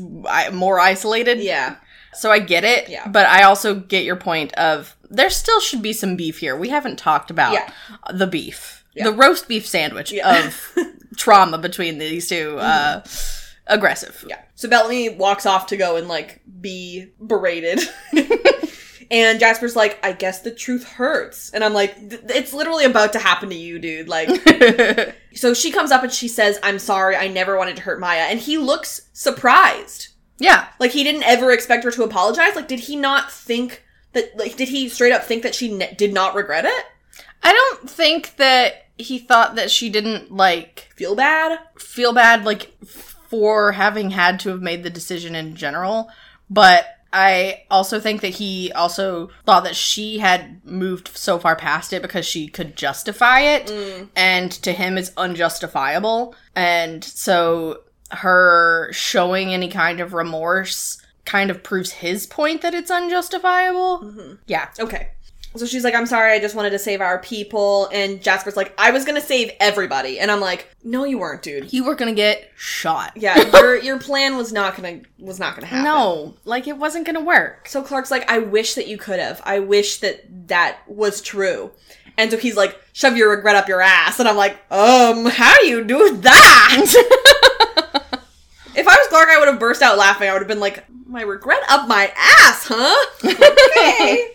more isolated. yeah. So I get it. Yeah. But I also get your point of there still should be some beef here. We haven't talked about Yeah. the beef, Yeah. the roast beef sandwich Yeah. of trauma between these two. Uh, aggressive. Yeah. So Bellamy walks off to go and like be berated. and Jasper's like, I guess the truth hurts. And I'm like, it's literally about to happen to you, dude. Like, so she comes up and she says, I'm sorry, I never wanted to hurt Maya. And he looks surprised. yeah. Like, he didn't ever expect her to apologize. Like, did he not think that, like, did he straight up think that she ne- did not regret it? I don't think that he thought that she didn't like Feel bad? feel bad like for having had to have made the decision in general, but I also think that he also thought that she had moved so far past it because she could justify it mm. and to him it's unjustifiable. And so her showing any kind of remorse kind of proves his point that it's unjustifiable. Mm-hmm. Yeah. Okay. So she's like, I'm sorry, I just wanted to save our people. And Jasper's like, I was gonna save everybody. And I'm like, no, you weren't, dude. You were gonna get shot. Yeah, your your plan was not gonna was not gonna happen. No, like it wasn't gonna work. So Clarke's like, I wish that you could have. I wish that that was true. And so he's like, shove your regret up your ass. And I'm like, um, how do you do that? if I was Clarke, I would have burst out laughing. I would have been like, my regret up my ass, huh? Okay.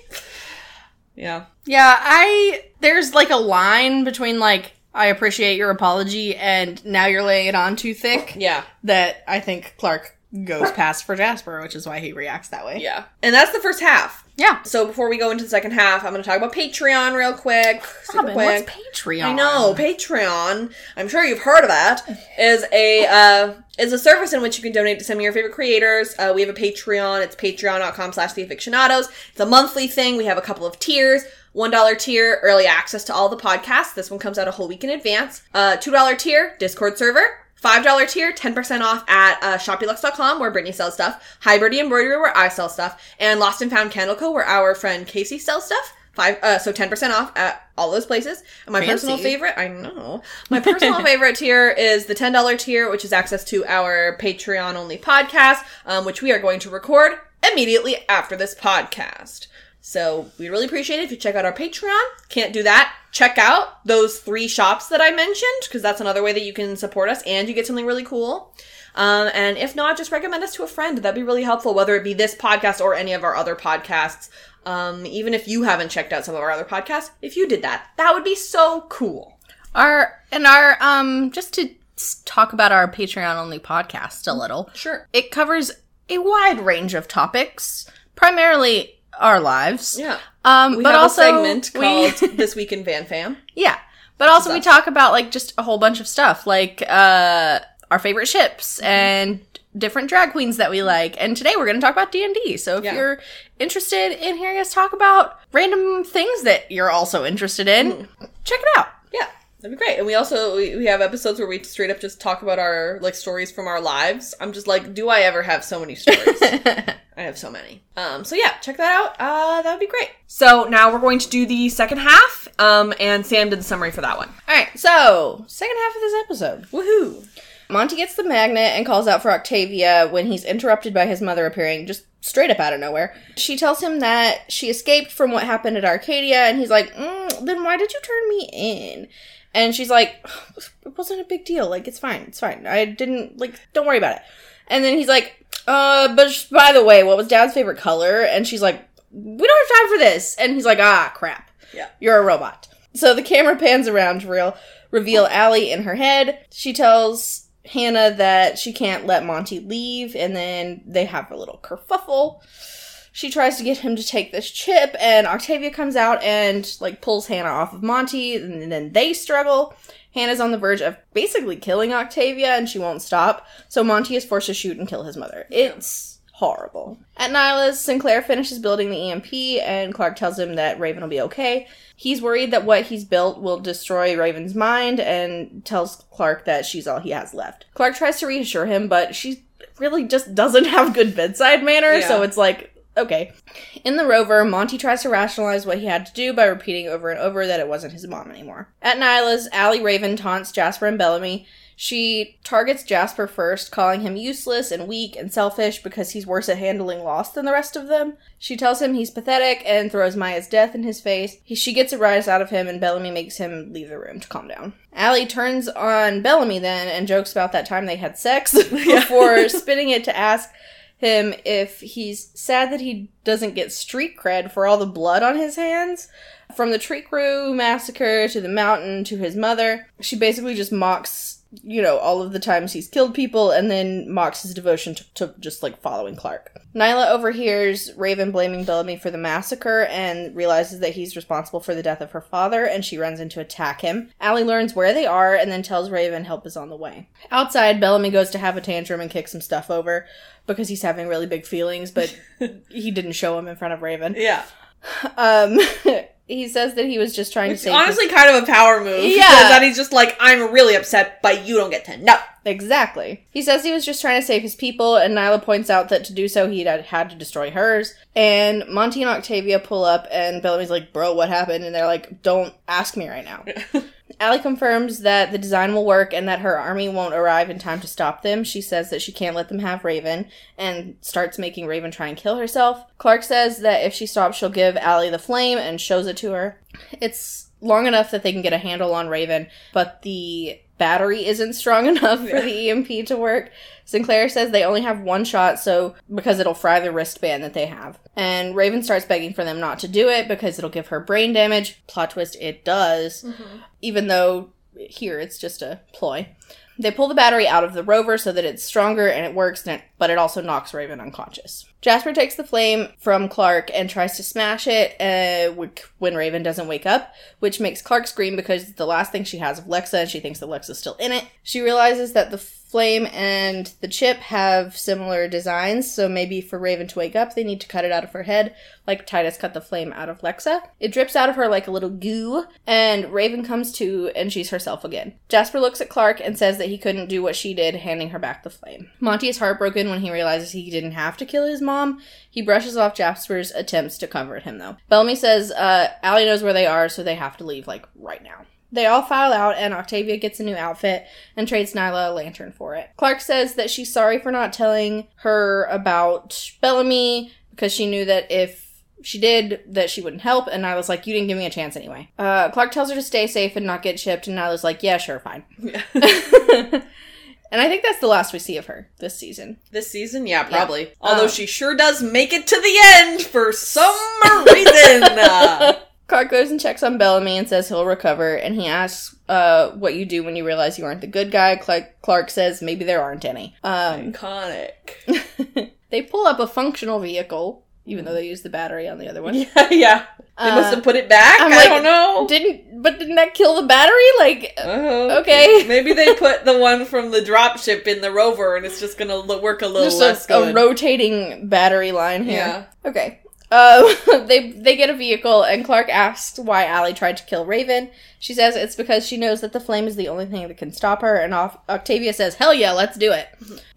Yeah. Yeah, I there's like a line between like I appreciate your apology and now you're laying it on too thick Yeah. that I think Clarke goes past for Jasper, which is why he reacts that way. Yeah. And that's the first half. Yeah. So before we go into the second half, I'm going to talk about Patreon real quick. Robyn, quick. what's Patreon? I know Patreon. I'm sure you've heard of that. Is a uh, is a service in which you can donate to some of your favorite creators. Uh, we have a Patreon. It's patreon.com/slash the Afictionados. It's a monthly thing. We have a couple of tiers. One dollar tier, early access to all the podcasts. This one comes out a whole week in advance. Uh, two dollar tier, Discord server. $5 tier, 10% off at uh, shopbeeluxe.com where Brittany sells stuff, hibyrdi Embroidery where I sell stuff, and Lost and Found Candle Co. where our friend Casey sells stuff. Five, uh, so 10% off at all those places. And my Fancy. personal favorite, I know, my personal favorite tier is the $10 tier, which is access to our Patreon only podcast, um, which we are going to record immediately after this podcast. So we really appreciate it if you check out our Patreon. Can't do that. Check out those three shops that I mentioned, because that's another way that you can support us and you get something really cool. Um, and if not, just recommend us to a friend. That'd be really helpful, whether it be this podcast or any of our other podcasts. Um, even if you haven't checked out some of our other podcasts, if you did that, that would be so cool. Our and our um just to talk about our Patreon only podcast a little. Sure. It covers a wide range of topics, primarily our lives. Yeah. Um, We but have also a segment we- called This Week in Van Fam. yeah, but also we talk about like just a whole bunch of stuff, like uh our favorite ships Mm-hmm. and different drag queens that we like. And today we're going to talk about D and D. So if Yeah. you're interested in hearing us talk about random things that you're also interested in, Mm-hmm. check it out. Yeah, that'd be great. And we also we, we have episodes where we straight up just talk about our like stories from our lives. I'm just like, do I ever have so many stories? I have so many. Um, so yeah, check that out. Uh, that would be great. So now we're going to do the second half. Um, and Sam did the summary for that one. All right, so second half of this episode. Woohoo! Monty gets the magnet and calls out for Octavia when he's interrupted by his mother appearing just straight up out of nowhere. She tells him that she escaped from what happened at Arkadia, and he's like, mm, then why did you turn me in? And she's like, it wasn't a big deal. Like, it's fine. It's fine. I didn't, like, don't worry about it. And then he's like, uh, but sh- by the way, what was dad's favorite color? And she's like, we don't have time for this. And he's like, ah, crap. Yeah. You're a robot. So the camera pans around to real, reveal Allie in her head. She tells Hannah that she can't let Monty leave, and then they have a little kerfuffle. She tries to get him to take this chip, and Octavia comes out and like pulls Hannah off of Monty, and then they struggle. Hannah's on the verge of basically killing Octavia, and she won't stop. So Monty is forced to shoot and kill his mother. It's horrible. At Niylah's, Sinclair finishes building the EMP, and Clarke tells him that Raven will be okay. He's worried that what he's built will destroy Raven's mind, and tells Clarke that she's all he has left. Clarke tries to reassure him, but she really just doesn't have good bedside manner, so it's like, okay. In the rover, Monty tries to rationalize what he had to do by repeating over and over that it wasn't his mom anymore. At Niylah's, Allie Raven taunts Jasper and Bellamy. She targets Jasper first, calling him useless and weak and selfish because he's worse at handling loss than the rest of them. She tells him he's pathetic and throws Maya's death in his face. He, she gets a rise out of him, and Bellamy makes him leave the room to calm down. Allie turns on Bellamy then and jokes about that time they had sex before spinning it to ask him if he's sad that he doesn't get street cred for all the blood on his hands. From the Trikru massacre to the mountain to his mother, she basically just mocks, you know, all of the times he's killed people and then mocks his devotion to, to just like following Clarke. Niylah overhears Raven blaming Bellamy for the massacre and realizes that he's responsible for the death of her father and she runs in to attack him. Allie learns where they are and then tells Raven help is on the way. Outside, Bellamy goes to have a tantrum and kick some stuff over because he's having really big feelings, but he didn't show him in front of Raven. Yeah. Um, he says that he was just trying to save his honestly kind of a power move. Yeah. That he's just like, I'm really upset, but you don't get to know. exactly. He says he was just trying to save his people, and Niylah points out that to do so he had had to destroy hers. And Monty and Octavia pull up, and Bellamy's like, "Bro, what happened?" And they're like, "Don't ask me right now." Allie confirms that the design will work and that her army won't arrive in time to stop them. She says that she can't let them have Raven and starts making Raven try and kill herself. Clarke says that if she stops, she'll give Allie the flame and shows it to her. It's long enough that they can get a handle on Raven, but the battery isn't strong enough for the EMP to work. Sinclair says they only have one shot, so because it'll fry the wristband that they have. And Raven starts begging for them not to do it because it'll give her brain damage. Plot twist, it does. Even though here it's just a ploy. They pull the battery out of the rover so that it's stronger and it works, but it also knocks Raven unconscious. Jasper takes the flame from Clarke and tries to smash it uh, when Raven doesn't wake up, which makes Clarke scream because it's the last thing she has of Lexa and she thinks that Lexa's still in it. She realizes that the Flame and the chip have similar designs, so maybe for Raven to wake up, they need to cut it out of her head, like Titus cut the flame out of Lexa. It drips out of her like a little goo, and Raven comes to, and she's herself again. Jasper looks at Clarke and says that he couldn't do what she did, handing her back the flame. Monty is heartbroken when he realizes he didn't have to kill his mom. He brushes off Jasper's attempts to comfort him, though. Bellamy says uh, Allie knows where they are, so they have to leave, like, right now. They all file out, and Octavia gets a new outfit and trades Niylah a lantern for it. Clarke says that she's sorry for not telling her about Bellamy because she knew that if she did, that she wouldn't help, and Niylah's like, You didn't give me a chance anyway. Uh, Clarke tells her to stay safe and not get chipped, and Niylah's like, Yeah, sure, fine. Yeah. and I think that's the last we see of her this season. This season, yeah, probably. Yeah. Although Um, she sure does make it to the end for some reason. Uh, Clarke goes and checks on Bellamy and says he'll recover, and he asks uh, what you do when you realize you aren't the good guy. Clarke, Clarke says maybe there aren't any. Um, iconic. they pull up a functional vehicle, even though they use the battery on the other one. Yeah, yeah. They Uh, must have put it back. I'm I like, don't know. Didn't, but didn't that kill the battery? Like, Uh, okay. Maybe they put the one from the dropship in the rover, and it's just gonna work a little just less a, a rotating battery line here. yeah. Okay. Uh, they they get a vehicle, and Clarke asks why Allie tried to kill Raven. She says it's because she knows that the flame is the only thing that can stop her, and Off- Octavia says, "Hell yeah, let's do it."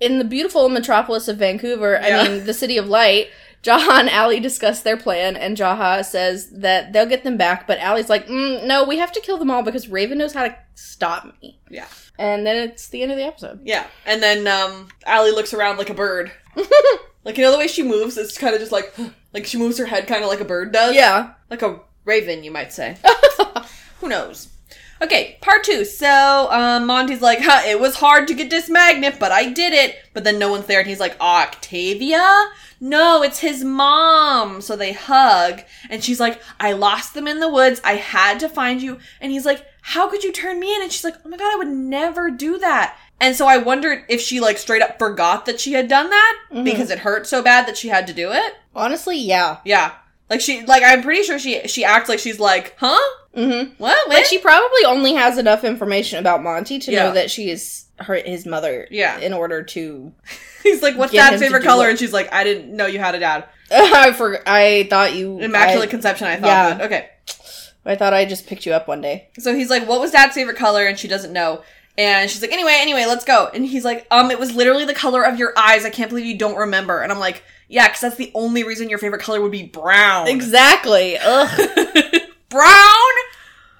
In the beautiful metropolis of Vancouver, Yeah. I mean the city of light, Jaha and Allie discuss their plan, and Jaha says that they'll get them back, but Allie's like, mm, "No, we have to kill them all because Raven knows how to stop me." Yeah. And then it's the end of the episode. Yeah. And then um Allie looks around like a bird. like you know the way she moves, it's kind of just like like she moves her head kind of like a bird does. Yeah. Like a raven, you might say. Who knows? Okay, part two. So, um, Monty's like, huh, it was hard to get this magnet, but I did it. But then no one's there, and he's like, Octavia? No, it's his mom. So they hug, and she's like, I lost them in the woods. I had to find you. And he's like, How could you turn me in? And she's like, Oh my god, I would never do that. And so I wondered if she, like, straight up forgot that she had done that Mhm. because it hurt so bad that she had to do it. Honestly, yeah. Yeah. Like she like I'm pretty sure she she acts like she's like, "Huh? Mm-hmm. What? Like she probably only has enough information about Monty to Yeah. know that she is her his mother. Yeah. In order to, He's like, "What's dad's favorite color?" it. And she's like, "I didn't know you had a dad." I for I thought you Immaculate I, conception, I thought. yeah. okay. I thought I just picked you up one day. So he's like, "What was dad's favorite color?" And she doesn't know. And she's like, "Anyway, anyway, let's go." And he's like, "Um, it was literally the color of your eyes. I can't believe you don't remember." And I'm like, "Yeah, because that's the only reason your favorite color would be brown." Exactly. Ugh. brown.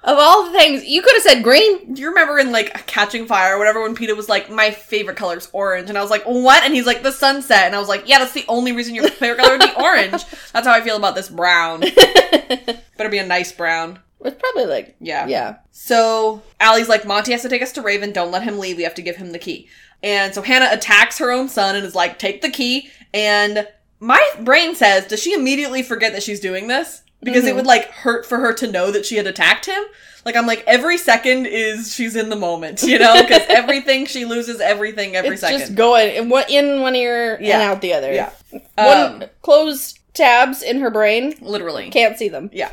of all the things, you could have said green. Do you remember in like Catching Fire or whatever when Peeta was like, my favorite color is orange? And I was like, what? And he's like, the sunset. And I was like, yeah, that's the only reason your favorite color would be orange. That's how I feel about this brown. Better be a nice brown. It's probably like Yeah. yeah. So Allie's like, Monty has to take us to Raven. Don't let him leave. We have to give him the key. And so Hannah attacks her own son and is like, take the key. And my brain says, does she immediately forget that she's doing this? Because it Mhm. would like hurt for her to know that she had attacked him. Like I'm like every second is she's in the moment, you know, because everything she loses everything every it's second. just going in one, in one ear Yeah. and out the other. Yeah. One Um, closed tabs in her brain. literally, Can't see them. yeah,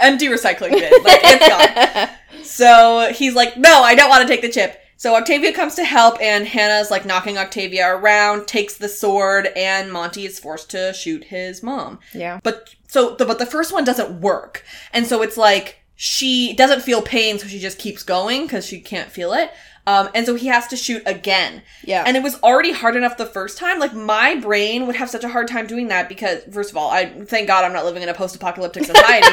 empty recycling bin, like it's gone. So he's like, no, I don't want to take the chip. So Octavia comes to help, and Hannah's like knocking Octavia around, takes the sword, and Monty is forced to shoot his mom. yeah. But so the but the first one doesn't work, and so it's like she doesn't feel pain, so she just keeps going because she can't feel it. Um, and so he has to shoot again. Yeah. And it was already hard enough the first time. Like my brain would have such a hard time doing that because, first of all, I thank God I'm not living in a post-apocalyptic society.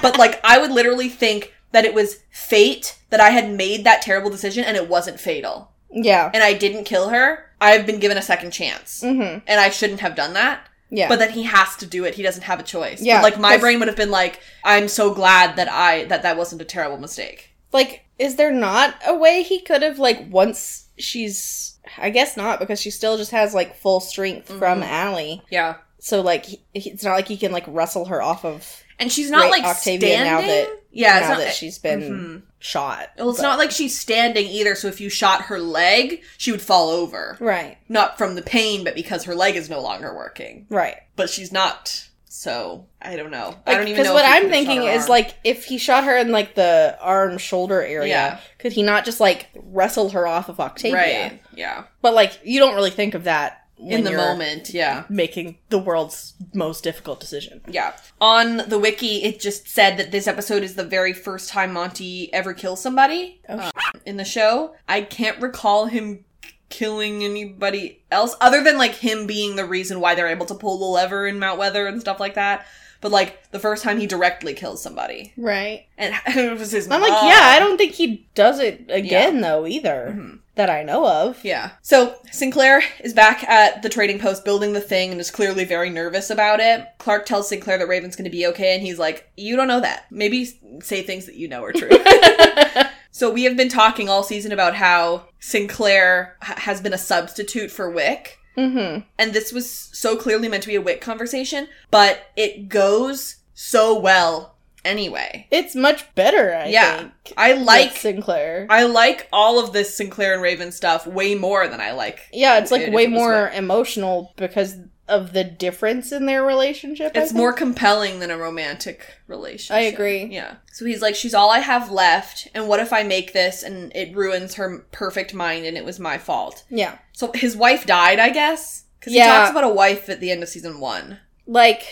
but like, I would literally think that it was fate that I had made that terrible decision and it wasn't fatal, yeah. and I didn't kill her. I've been given a second chance, Mm-hmm. and I shouldn't have done that. Yeah. But then he has to do it. He doesn't have a choice. Yeah, But, like my brain would have been like, I'm so glad that I that that wasn't a terrible mistake. Like, is there not a way he could have like once she's? I guess not because she still just has like full strength from Mhm. Allie. Yeah. So like, he, it's not like he can like wrestle her off of And she's not like Octavia standing. now that- yeah, now not, that she's been Mhm. shot. Well, it's But- not like she's standing either. So if you shot her leg, she would fall over, right, not from the pain, but because her leg is no longer working. right. But she's not So I don't know. I don't even Because what I'm thinking is like, if he shot her in like the arm shoulder area, Yeah. could he not just like wrestle her off of Octavia? right, yeah, But like, you don't really think of that in the moment, yeah. making the world's most difficult decision. Yeah. On the wiki, it just said that this episode is the very first time Monty ever kills somebody Oh, uh, in the show. I can't recall him killing anybody else other than like him being the reason why they're able to pull the lever in Mount Weather and stuff like that. But like the first time he directly kills somebody, Right. and it was his. I'm like, yeah, I don't think he does it again though either Mhm. that I know of. Yeah. So Sinclair is back at the trading post building the thing and is clearly very nervous about it. Clarke tells Sinclair that Raven's going to be okay, and he's like, You don't know that. Maybe say things that you know are true. so we have been talking all season about how Sinclair h- has been a substitute for Wick. Mm-hmm. And this was so clearly meant to be a Wick conversation, but it goes so well anyway. It's much better, I Yeah. think. I like Sinclair. I like all of this Sinclair and Raven stuff way more than I like yeah, it's like if way it more emotional because of the difference in their relationship. It's more compelling than a romantic relationship. I agree. Yeah. So he's like, she's all I have left, and what if I make this and it ruins her perfect mind and it was my fault? Yeah. So his wife died, I guess? Because he talks about a wife at the end of season one. Like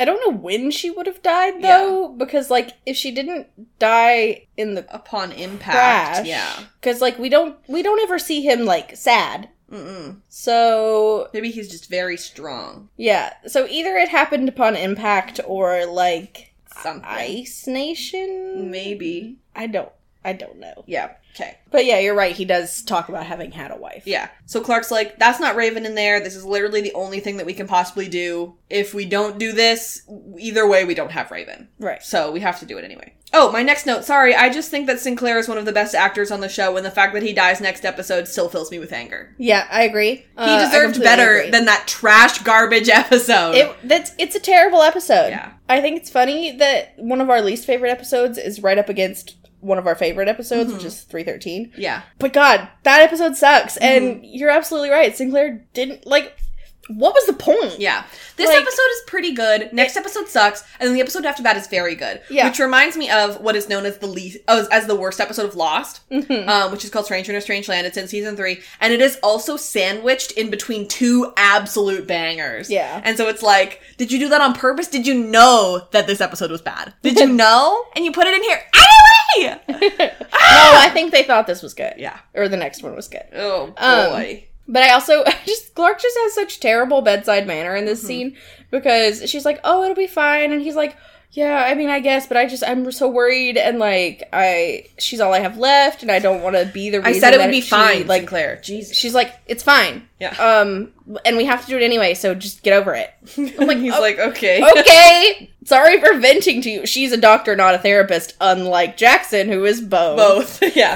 I don't know when she would have died though, because like if she didn't die in the Upon impact. crash, Yeah. because like we don't we don't ever see him like sad. Mm-mm. So Maybe he's just very strong. yeah, so either it happened upon impact or like Something. Ice Nation. Maybe. I don't. I don't know. Yeah. Okay. But yeah, you're right. He does talk about having had a wife. Yeah. So Clarke's like, that's not Raven in there. This is literally the only thing that we can possibly do. If we don't do this, either way, we don't have Raven. Right. So we have to do it anyway. Oh, my next note. Sorry, I just think that Sinclair is one of the best actors on the show, and the fact that he dies next episode still fills me with anger. Yeah, I agree. He Uh, deserved better agree. than that trash garbage episode. It that's it's a terrible episode. Yeah. I think it's funny that one of our least favorite episodes is right up against one of our favorite episodes, which is 313. yeah. But god, that episode sucks. Mm-hmm. And you're absolutely right. Sinclair didn't like what was the point? Yeah. This Like- episode is pretty good. Next episode sucks, and then the episode after that is very good. Yeah. Which reminds me of what is known as the least as, as the worst episode of Lost, Mhm. um, which is called Stranger in a Strange Land. It's in season three, and it is also sandwiched in between two absolute bangers. Yeah. And so it's like, did you do that on purpose? Did you know that this episode was bad? Did you know? And you put it in here anyway. no, I think they thought this was good. yeah. Or the next one was good. Oh Um, boy. But I also just Clarke just has such terrible bedside manner in Mm-hmm. this scene because she's like, "Oh, it'll be fine," and he's like, "Yeah, I mean, I guess, but I just I'm so worried and like I she's all I have left, and I don't want to be the reason. I said it would be she, fine, Like Sinclair. Jesus. she's like, it's fine, Yeah. um, and we have to do it anyway, so just get over it. I'm like, He's "Oh, like, okay. okay, sorry for venting to you. She's a doctor, not a therapist, unlike Jackson, who is both. Both. Yeah.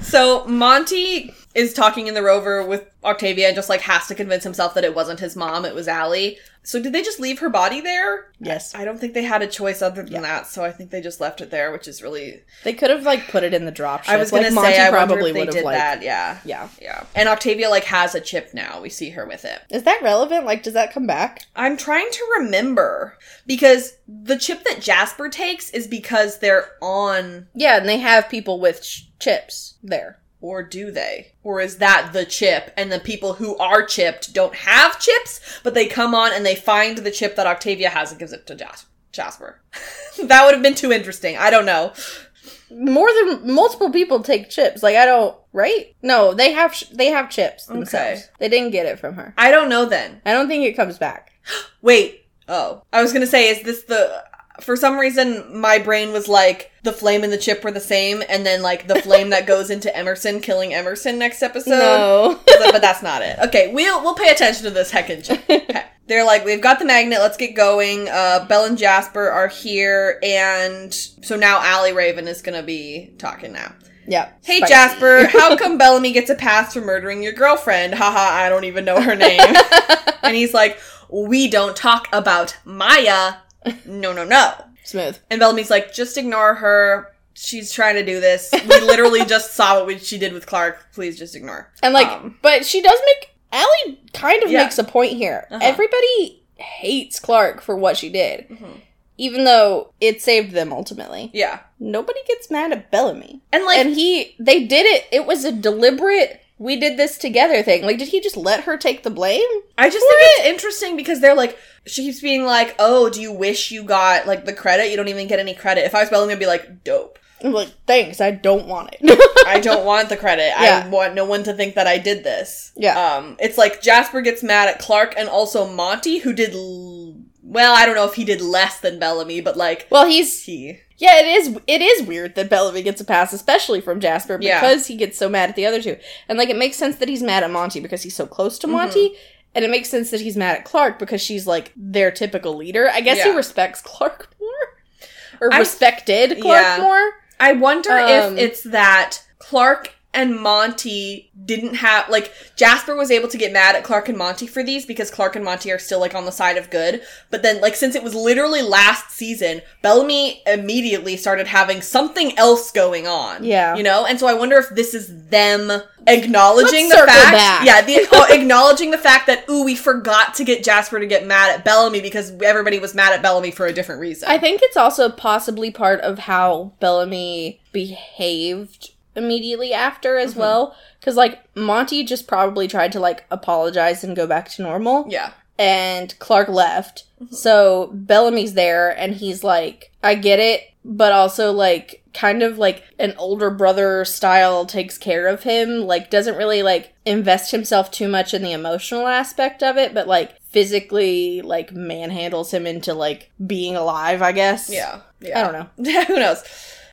so Monty is talking in the rover with Octavia and just like has to convince himself that it wasn't his mom, it was Allie. So did they just leave her body there? Yes, I don't think they had a choice other than Yeah. that, so I think they just left it there, which is really they could have like put it in the drop. I was gonna like, Monty say I probably wonder if they would have like that, yeah. yeah. Yeah. And Octavia like has a chip now. We see her with it. Is that relevant? Like, does that come back? I'm trying to remember because the chip that Jasper takes is because they're on Yeah, and they have people with ch- chips there. Or do they? Or is that the chip and the people who are chipped don't have chips, but they come on and they find the chip that Octavia has and gives it to Jas- Jasper? that would have been too interesting. I don't know. More than multiple people take chips. Like I don't, right? No, they have sh- they have chips themselves. Okay. They didn't get it from her. I don't know then. I don't think it comes back. Wait. Oh. I was gonna say, is this the. For some reason, my brain was like, the flame and the chip were the same, and then like the flame that goes into Emerson killing Emerson next episode. no. but, but that's not it. Okay, we'll we'll pay attention to this heckin' chip. Okay. They're like, we've got the magnet, let's get going. Uh, Belle and Jasper are here, and so now Allie Raven is gonna be talking now. yeah. Hey Spicy. Jasper, how come Bellamy gets a pass for murdering your girlfriend? Haha, I don't even know her name. and he's like, we don't talk about Maya. No, no, no. Smooth. And Bellamy's like, just ignore her. She's trying to do this. We literally just saw what we, she did with Clarke. Please just ignore. And like, Um, but she does make Allie kind of Yeah. makes a point here. Uh-huh. Everybody hates Clarke for what she did. Mm-hmm. Even though it saved them ultimately. Yeah. Nobody gets mad at Bellamy. And like and he they did it it was a deliberate we did this together thing. Like did he just let her take the blame? I just think it's interesting because they're like she keeps being like, "Oh, do you wish you got like the credit? You don't even get any credit." If I was Bellamy, I'd be like, "Dope. I'm like, thanks, I don't want it. I don't want the credit. Yeah. I want no one to think that I did this." Yeah. Um, it's like Jasper gets mad at Clarke and also Monty, who did l- well. I don't know if he did less than Bellamy, but like well, he's he. yeah, it is it is weird that Bellamy gets a pass, especially from Jasper, Yeah. because he gets so mad at the other two. And like it makes sense that he's mad at Monty because he's so close Mm-hmm. to Monty. And it makes sense that he's mad at Clarke because she's like their typical leader. I guess he respects Clarke more. Or I- respected Clarke Yeah. more. I wonder Um, if it's that Clarke and Monty didn't have like Jasper was able to get mad at Clarke and Monty for these because Clarke and Monty are still like on the side of good. But then like since it was literally last season, Bellamy immediately started having something else going on. Yeah. You know? And so I wonder if this is them acknowledging Let's the fact back. Yeah, the uh, acknowledging the fact that ooh, we forgot to get Jasper to get mad at Bellamy because everybody was mad at Bellamy for a different reason. I think it's also possibly part of how Bellamy behaved immediately after as Mm-hmm. well. Because, like, Monty just probably tried to, like, apologize and go back to normal. yeah. And Clarke left. Mm-hmm. So Bellamy's there and he's like, I get it, but also, like, kind of like an older brother style takes care of him. Like, doesn't really, like, invest himself too much in the emotional aspect of it, but, like, physically, like, manhandles him into, like, being alive, I guess. Yeah. Yeah. I don't know. Who knows?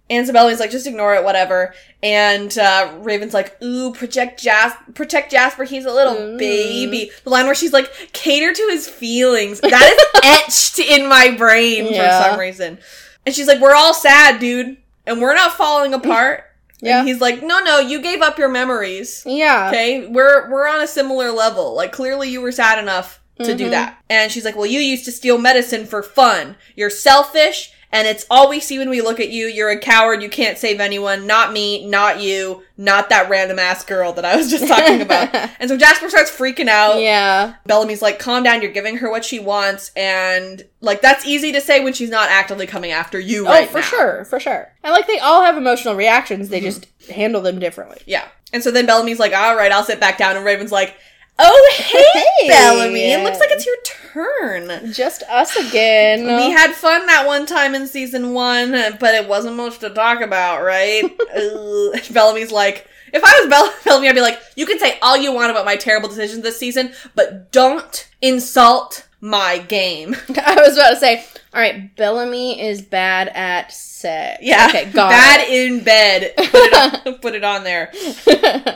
And Bellamy's like, just ignore it, whatever. And uh, Raven's like, ooh, protect Jas- protect Jasper, he's a little Mm. baby. The line where she's like, cater to his feelings. That is etched in my brain Yeah. for some reason. And she's like, we're all sad, dude. And we're not falling apart. Yeah. And he's like, no, no, you gave up your memories. Yeah. Okay, we're we're on a similar level. Like clearly you were sad enough to do Mhm. that. And she's like, "Well, you used to steal medicine for fun. You're selfish, and it's all we see when we look at you. You're a coward. You can't save anyone. Not me, not you, not that random ass girl that I was just talking about." and so Jasper starts freaking out. Yeah. Bellamy's like, "Calm down. You're giving her what she wants." And like that's easy to say when she's not actively coming after you Oh, right for now. sure, for sure. And like they all have emotional reactions, Mm-hmm. they just handle them differently. Yeah. And so then Bellamy's like, all right, I'll sit back down. And Raven's like, oh, hey, Hey. Bellamy. It looks like it's your turn. Just us again. We had fun that one time in season one, but it wasn't much to talk about, right? Bellamy's like, if I was Bell- Bellamy, I'd be like, you can say all you want about my terrible decisions this season, but don't insult my game. I was about to say, all right, Bellamy is bad at sex. Yeah. Okay, got Bad in bed. Put it on, put it on there.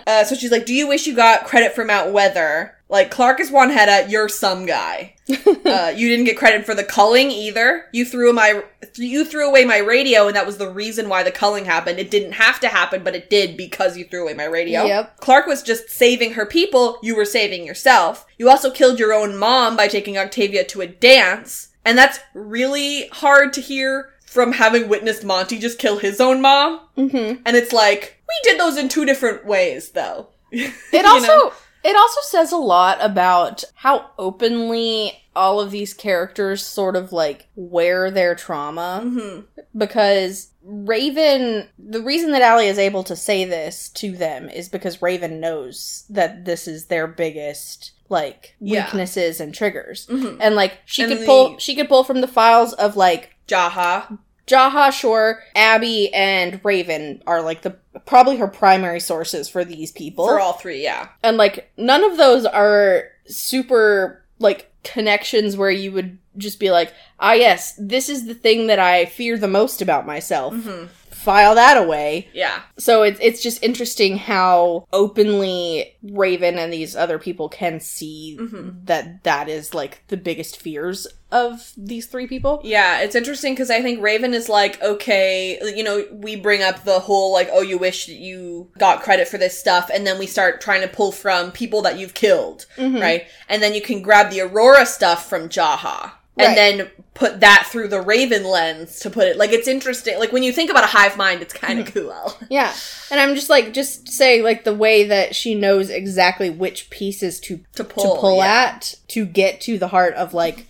Uh, so she's like, "Do you wish you got credit for Mount Weather? Like Clarke is one head you're some guy. uh, you didn't get credit for the culling either. You threw my you threw away my radio, and that was the reason why the culling happened. It didn't have to happen, but it did because you threw away my radio. Yep. Clarke was just saving her people. You were saving yourself. You also killed your own mom by taking Octavia to a dance, and that's really hard to hear." From having witnessed Monty just kill his own mom. Mm-hmm. And it's like, we did those in two different ways, though. It also it also says a lot about how openly all of these characters sort of like wear their trauma. hmm because Raven, the reason that Allie is able to say this to them is because Raven knows that this is their biggest like Yeah. weaknesses and triggers. Mhm. And like she And could pull she could pull from the files of like Jaha. Jaha Shore, Abby, and Raven are like the probably her primary sources for these people. For all three, yeah. and like none of those are super like connections where you would just be like, ah yes, this is the thing that I fear the most about myself. hmm File that away. Yeah. So it's it's just interesting how openly Raven and these other people can see Mhm. that that is like the biggest fears of these three people. Yeah, it's interesting because I think Raven is like, okay, you know, we bring up the whole, like, oh, you wish that you got credit for this stuff, and then we start trying to pull from people that you've killed, Mhm. right? And then you can grab the Aurora stuff from Jaha. Right. And then put that through the Raven lens to put it like it's interesting. Like when you think about a hive mind, it's kind of mm-hmm. cool. Yeah. And I'm just like just say like the way that she knows exactly which pieces to To pull, to pull yeah. at to get to the heart of like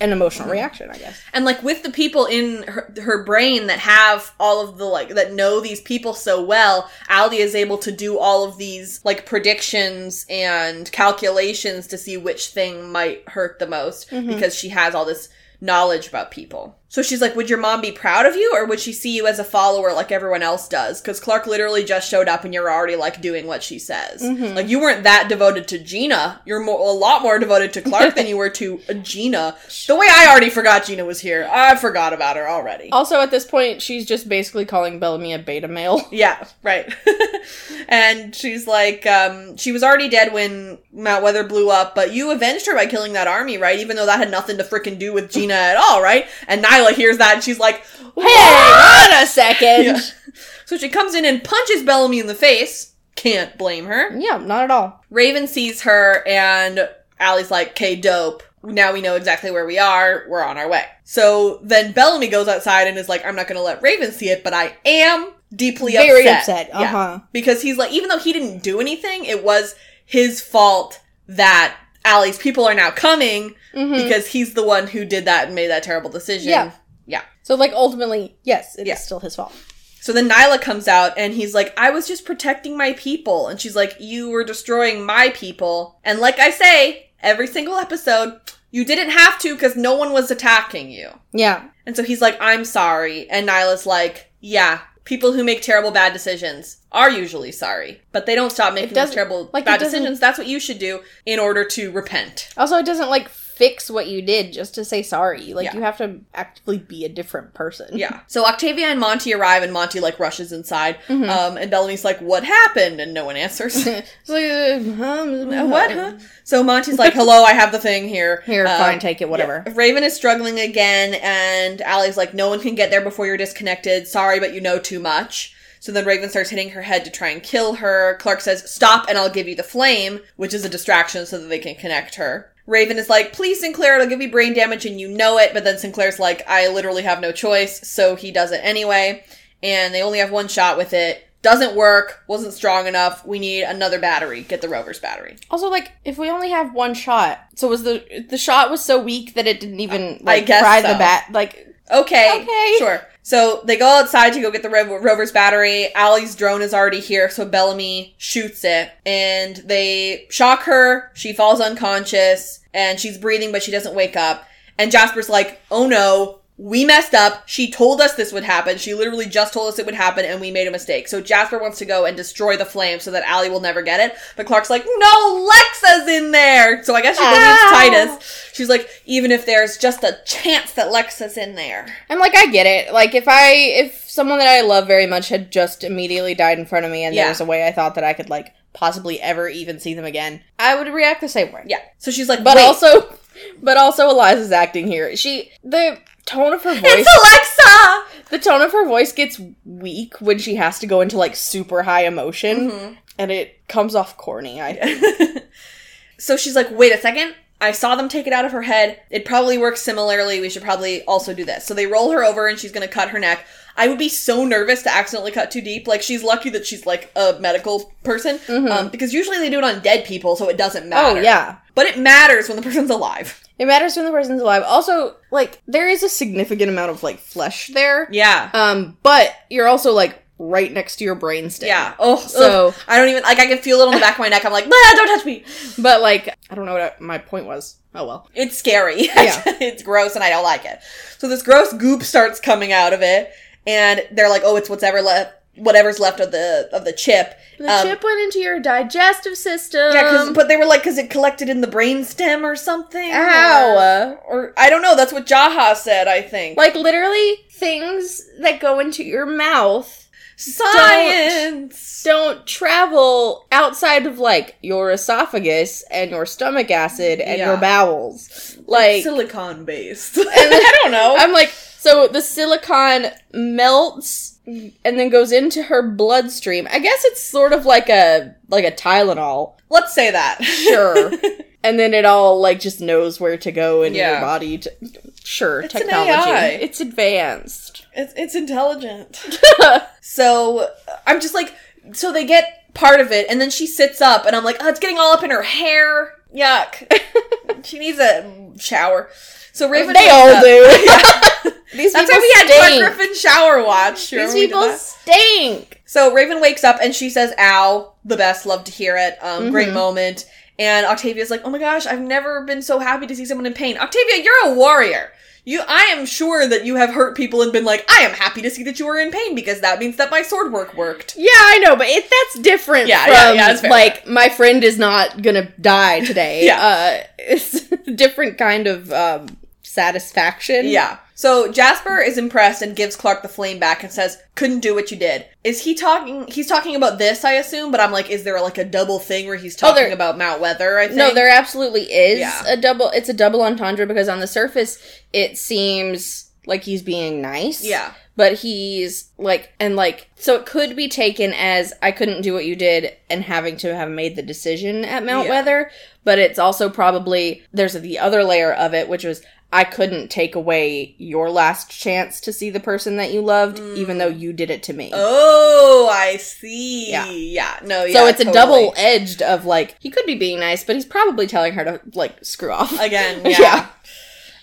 an emotional reaction, I guess. And like with the people in her, her brain that have all of the like that know these people so well, Ali is able to do all of these like predictions and calculations to see which thing might hurt the most mm-hmm. because she has all this knowledge about people. So she's like, Would your mom be proud of you or would she see you as a follower like everyone else does? Because Clarke literally just showed up and you're already like doing what she says. Like you weren't that devoted to Gina. You're more, a lot more devoted to Clarke than you were to Gina. The way I already forgot Gina was here, I forgot about her already. Also, at this point, she's just basically calling Bellamy a beta male. Yeah, right. and she's like, um, she was already dead when Mount Weather blew up, but you avenged her by killing that army, right? Even though that had nothing to freaking do with Gina at all, right? And Niylah hears that and she's like, Hey, wait a second. Yeah. So she comes in and punches Bellamy in the face. Can't blame her. Yeah, not at all. Raven sees her and Allie's like, okay, dope. Now we know exactly where we are. We're on our way. So then Bellamy goes outside and is like, I'm not going to let Raven see it, but I am deeply Very upset. upset, uh-huh. Because he's like, even though he didn't do anything, it was his fault that Allie's people are now coming mm-hmm. because he's the one who did that and made that terrible decision. Yeah. Yeah. So, like, ultimately, yes, it is Yeah. still his fault. So then Niylah comes out and he's like, I was just protecting my people. And she's like, You were destroying my people. And like I say, every single episode, you didn't have to because no one was attacking you. Yeah. And so he's like, I'm sorry. And Niylah's like, Yeah, people who make terrible bad decisions are usually sorry, but they don't stop making those terrible like, bad decisions. That's what you should do in order to repent. Also, it doesn't, like, fix what you did just to say sorry. Like, Yeah. you have to actively be a different person. Yeah. So Octavia and Monty arrive, and Monty like rushes inside. Mm-hmm. Um, and Bellamy's like, "What happened?" And no one answers. Like, uh, um, Uh, what? Huh? So Monty's like, "Hello, I have the thing here. Here, Um, fine, take it, whatever. yeah. Raven is struggling again, and Allie's like, "No one can get there before you're disconnected. Sorry, but you know too much." So then Raven starts hitting her head to try and kill her. Clarke says, "Stop, and I'll give you the flame," which is a distraction so that they can connect her. Raven is like, "Please, Sinclair, it'll give me brain damage, and you know it." But then Sinclair's like, "I literally have no choice," so he does it anyway. And they only have one shot with it. Doesn't work. Wasn't strong enough. We need another battery. Get the rover's battery. Also, like, if we only have one shot, so was the the shot was so weak that it didn't even like guess fry so. the bat? Like, Okay. Okay. Sure. So they go outside to go get the Ro- rover's battery. Allie's drone is already here, so Bellamy shoots it, and they shock her. She falls unconscious, and she's breathing, but she doesn't wake up. And Jasper's like, "Oh no." We messed up. She told us this would happen. She literally just told us it would happen and we made a mistake. So Jasper wants to go and destroy the flame so that Allie will never get it. But Clarke's like, no, Lexa's in there. So I guess she believes Titus. She's like, even if there's just a chance that Lexa's in there. and like I get it. Like, if I if someone that I love very much had just immediately died in front of me, and Yeah. there was a way I thought that I could like possibly ever even see them again, I would react the same way. Yeah. So she's like, But Wait, also, but also Eliza's acting here. She the tone of her voice. it's Alexa. the tone of her voice gets weak when she has to go into like super high emotion, Mm-hmm. and it comes off corny. I so she's like, wait a second. I saw them take it out of her head. It probably works similarly. We should probably also do this. So they roll her over and she's going to cut her neck. I would be so nervous to accidentally cut too deep. Like she's lucky that she's like a medical person, um, because usually they do it on dead people, so it doesn't matter. Mm-hmm. Oh yeah. but it matters when the person's alive. It matters when the person's alive. Also, like there is a significant amount of like flesh there. Yeah, Um, but you're also like right next to your brainstem. yeah. Oh, So- so I don't even like. I can feel it on the back of my neck. I'm like, "Bah, don't touch me. But like I don't know what my point was. Oh well. It's scary. Yeah. it's gross and I don't like it. So this gross goop starts coming out of it and they're like, "Oh, it's whatever left whatever's left of the of the chip." The Um, chip went into your digestive system. Yeah, cuz but they were like cuz it collected in the brainstem or something. Ow. Or, or I don't know, that's what Jaha said, I think. like literally things that go into your mouth science. don't travel outside of like your esophagus and your stomach acid and Yeah. your bowels. Like silicon based. and I don't know. I'm like, so the silicon melts and then goes into her bloodstream. I guess it's sort of like a like a Tylenol. Let's say that. Sure. and then it all like just knows where to go in Yeah. your body to sure It's an technology. AI. It's advanced. It's it's intelligent. so I'm just like, so they get part of it, and then she sits up, and I'm like, oh, it's getting all up in her hair. Yuck. she needs a shower. So Raven, they wakes all up- do. These That's people why we had stink. Griffin shower watch. These Remember we did people stink. So Raven wakes up and she says, "Ow!" The best. Love to hear it. Um, Great Mhm. moment. And Octavia's like, "Oh my gosh, I've never been so happy to see someone in pain." Octavia, you're a warrior. You, I am sure that you have hurt people and been like, "I am happy to see that you are in pain because that means that my sword work worked." Yeah, I know, but it, that's different Yeah, from yeah, yeah, that's fair. like my friend is not gonna die today. Yeah. uh, it's a different kind of um, satisfaction. Yeah. So Jasper is impressed and gives Clarke the flame back and says, "Couldn't do what you did." Is he talking? He's talking about this, I assume. But I'm like, is there like a double thing where he's Oh, talking there- about Mount Weather? I think. No, there absolutely is Yeah. a double. It's a double entendre because on the surface it seems like he's being nice. Yeah. but he's like and like so it could be taken as I couldn't do what you did and having to have made the decision at Mount Yeah. Weather, but it's also probably there's the other layer of it which was I couldn't take away your last chance to see the person that you loved even though you did it to me. Mm. Oh, I see. Yeah. Yeah. No. Yeah. so it's a double edged of like he could be being nice, but he's probably telling her to like screw off. again. Yeah. Yeah.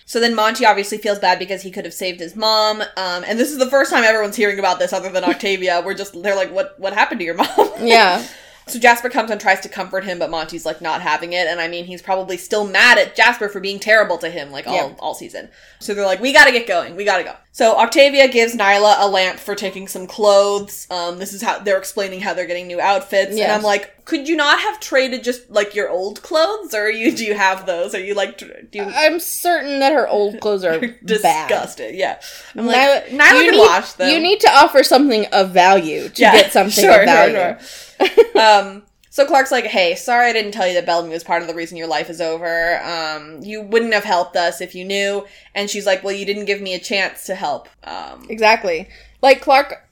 So then Monty obviously feels bad because he could have saved his mom. Um, and this is the first time everyone's hearing about this other than Octavia. We're just they're like, what what happened to your mom? yeah. So Jasper comes and tries to comfort him, but Monty's like not having it. And I mean, he's probably still mad at Jasper for being terrible to him, like all, Yeah. all season. So they're like, we gotta get going. We gotta go. So Octavia gives Niylah a lamp for taking some clothes. Um, this is how they're explaining how they're getting new outfits. And I'm like, could you not have traded just like your old clothes? Or you, do you have those? Are you like, do you I'm certain that her old clothes are disgusted? Yeah. I'm like, Niylah, can need, wash them. You need to offer something of value to Yeah, get something sure, of value. sure, sure. um, so Clarke's like, "Hey, sorry I didn't tell you that Bellamy was part of the reason your life is over. Um, you wouldn't have helped us if you knew." And she's like, "Well, you didn't give me a chance to help." Um, Exactly. Like Clarke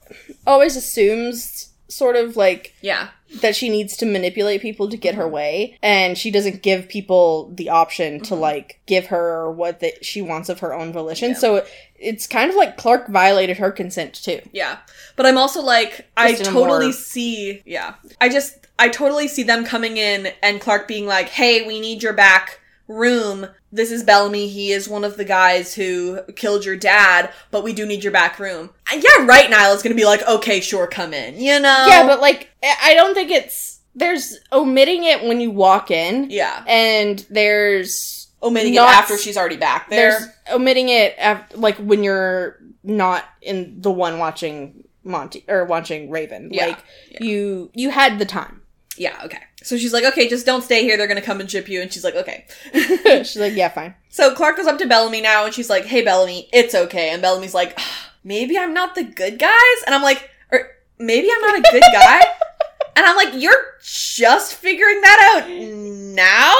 always assumes sort of like yeah, that she needs to manipulate people to get her way and she doesn't give people the option to mm-hmm. like give her what that she wants of her own volition. Yeah. So it's kind of like Clarke violated her consent too. yeah. But I'm also like, I Just a totally more- see. Yeah, I just, I totally see them coming in and Clarke being like, "Hey, we need your back." Room this is bellamy he is one of the guys who killed your dad but we do need your back room And yeah right niylah's gonna be like okay sure come in you know Yeah, but like I don't think it's there's omitting it when you walk in yeah and there's omitting Not- it after she's already back there. there's omitting it af- like when you're not in the one watching Monty or watching Raven. Yeah, Like yeah. you you had the time. Yeah, okay. So she's like, okay, just don't stay here. They're gonna come and ship you. And she's like, okay. She's like, yeah, fine. So Clarke goes up to Bellamy now, and she's like, hey, Bellamy, it's okay. And Bellamy's like, "Ah, maybe I'm not the good guys. And I'm like, or maybe I'm not a good guy. and I'm like, you're just figuring that out now.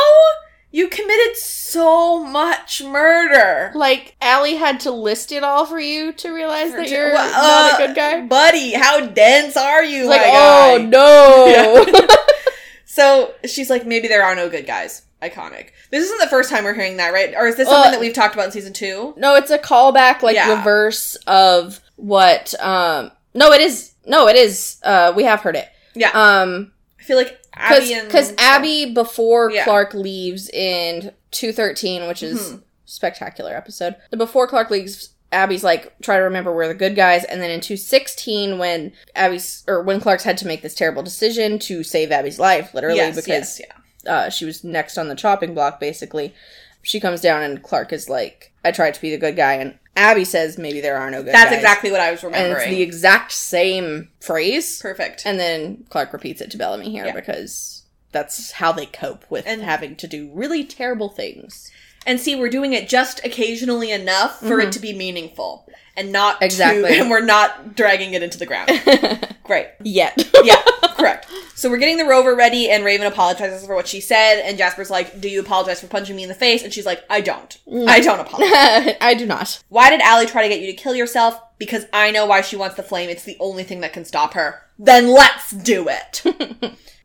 You committed so much murder. Like Allie had to list it all for you to realize that you're Well, not uh, a good guy. buddy. How dense are you, like, oh guy? no. So she's like, maybe there are no good guys. Iconic. This isn't the first time we're hearing that, right? Or is this Uh, something that we've talked about in season two? no, it's a callback, like Yeah. reverse of what. Um, no, it is. No, it is. Uh, we have heard it. Yeah. Um, I feel like because Abby before Yeah. Clarke leaves in two thirteen, which is Mhm. spectacular episode. Before Clarke leaves, Abby's like try to remember where the good guys, and then in two sixteen, when Abby's or when Clarke's had to make this terrible decision to save Abby's life, literally yes, because yes, yeah. uh, she was next on the chopping block, basically. She comes down and Clarke is like, "I tried to be the good guy," and Abby says, "Maybe there are no good That's guys." exactly what I was and remembering. it's the exact same phrase. Perfect. And then Clarke repeats it to Bellamy here Yeah. because that's how they cope with And- having to do really terrible things. And see, we're doing it just occasionally enough for it to be meaningful, and not too- Mm-hmm. Exactly. and we're not dragging it into the ground. Great. Yet. Yeah, correct. So we're getting the rover ready, and Raven apologizes for what she said, and Jasper's like, "Do you apologize for punching me in the face?" And she's like, "I don't. I don't apologize." I do not. Why did Allie try to get you to kill yourself? Because I know why she wants the flame. It's the only thing that can stop her. Then let's do it.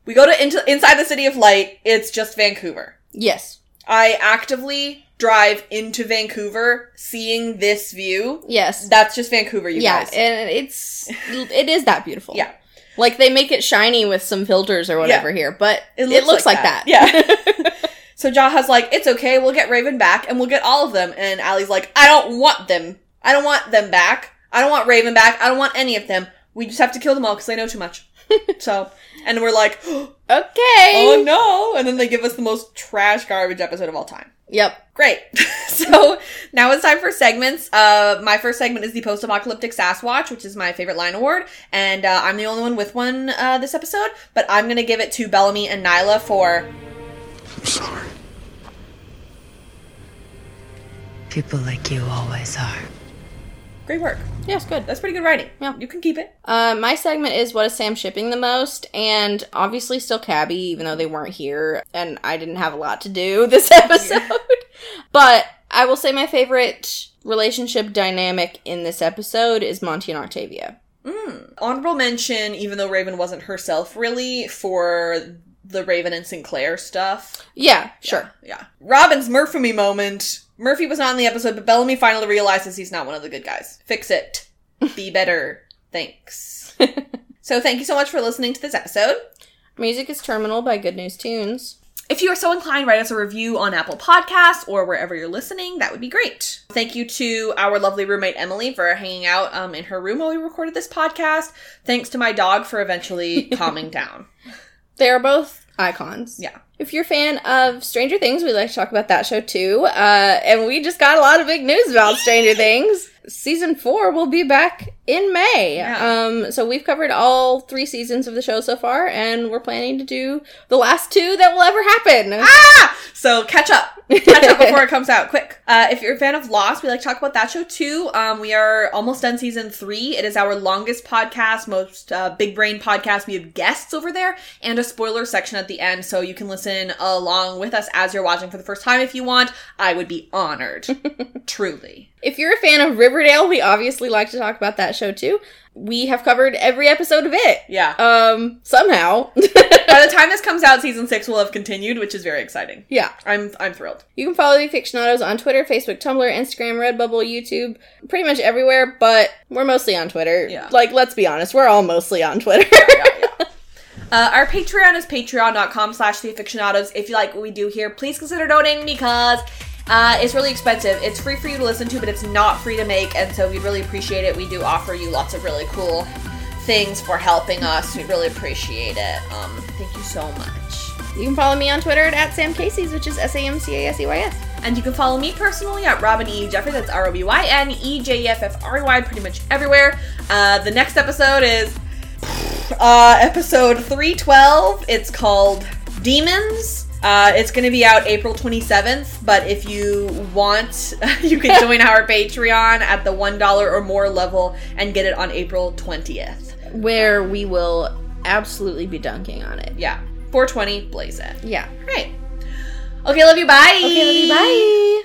we go to into inside the city of light. It's just Vancouver. Yes. I actively drive into Vancouver, seeing this view. Yes. That's just Vancouver, you yeah, guys. and it's it is that beautiful. Yeah. Like they make it shiny with some filters or whatever here, but it looks, like, that. Yeah. So Jaha's like, it's okay, we'll get Raven back and we'll get all of them. And Allie's like, I don't want them. I don't want them back. I don't want Raven back. I don't want any of them. We just have to kill them all because they know too much. so, and we're like, Okay. oh no. And then they give us the most trash garbage episode of all time. Yep. Great. so now it's time for segments. Uh, my first segment is the post-apocalyptic Sasquatch, which is my favorite line award, and uh, I'm the only one with one uh, this episode. But I'm gonna give it to Bellamy and Niylah for I'm sorry. People like you always are. Great work. Yes, good. That's pretty good writing. Yeah. you can keep it. Uh, my segment is what is Sam shipping the most, and obviously still Cabby, even though they weren't here, and I didn't have a lot to do this episode. but I will say my favorite relationship dynamic in this episode is Monty and Octavia. Honorable mention, even though Raven wasn't herself really, for the Raven and Sinclair stuff. Yeah, sure. Yeah. Robyn's Murphy moment. Murphy was not in the episode, but Bellamy finally realizes he's not one of the good guys. Fix it. Be better. Thanks. so thank you so much for listening to this episode. Music is Terminal by Good News Tunes. If you are so inclined, write us a review on Apple Podcasts or wherever you're listening. That would be great. Thank you to our lovely roommate Emily for hanging out um, in her room while we recorded this podcast. Thanks to my dog for eventually calming down. They are both icons. Yeah. If you're a fan of Stranger Things, we like to talk about that show too. Uh, and we just got a lot of big news about Stranger Things. Season four will be back in May. Yeah. Um, so we've covered all three seasons of the show so far, and we're planning to do the last two that will ever happen. Ah! So catch up. Catch up before it comes out. Quick. Uh, if you're a fan of Lost, we like to talk about that show too. Um, we are almost done season three. It is our longest podcast, most uh, big brain podcast. We have guests over there and a spoiler section at the end, so you can listen along with us as you're watching for the first time if you want. I would be honored. Truly. If you're a fan of Riverdale, we obviously like to talk about that show too. We have covered every episode of it. Yeah. Um, somehow. By the time this comes out, season six will have continued, which is very exciting. yeah. I'm I'm thrilled. You can follow the Afictionados on Twitter, Facebook, Tumblr, Instagram, Redbubble, YouTube, pretty much everywhere, but we're mostly on Twitter. Yeah. Like, let's be honest, we're all mostly on Twitter. Uh, our Patreon is patreon.com slash the afictionados. If you like what we do here, please consider donating because uh, it's really expensive. It's free for you to listen to, but it's not free to make, and so we'd really appreciate it. We do offer you lots of really cool things for helping us. We really appreciate it. Um, thank you so much. you can follow me on Twitter at, at Sam Casey's, which is S A M C A S E Y S. And you can follow me personally at Robyn E. Jeffrey. That's R O B Y N E J E F F R E Y, pretty much everywhere. Uh, the next episode is uh, episode 312. It's called Demons. Uh, it's going to be out April 27th, but if you want, you can join our Patreon at the $1 or more level and get it on April 20th. Where we will absolutely be dunking on it. Yeah, 420, blaze it. Yeah. Right. Okay, love you. Bye. Okay, love you, bye.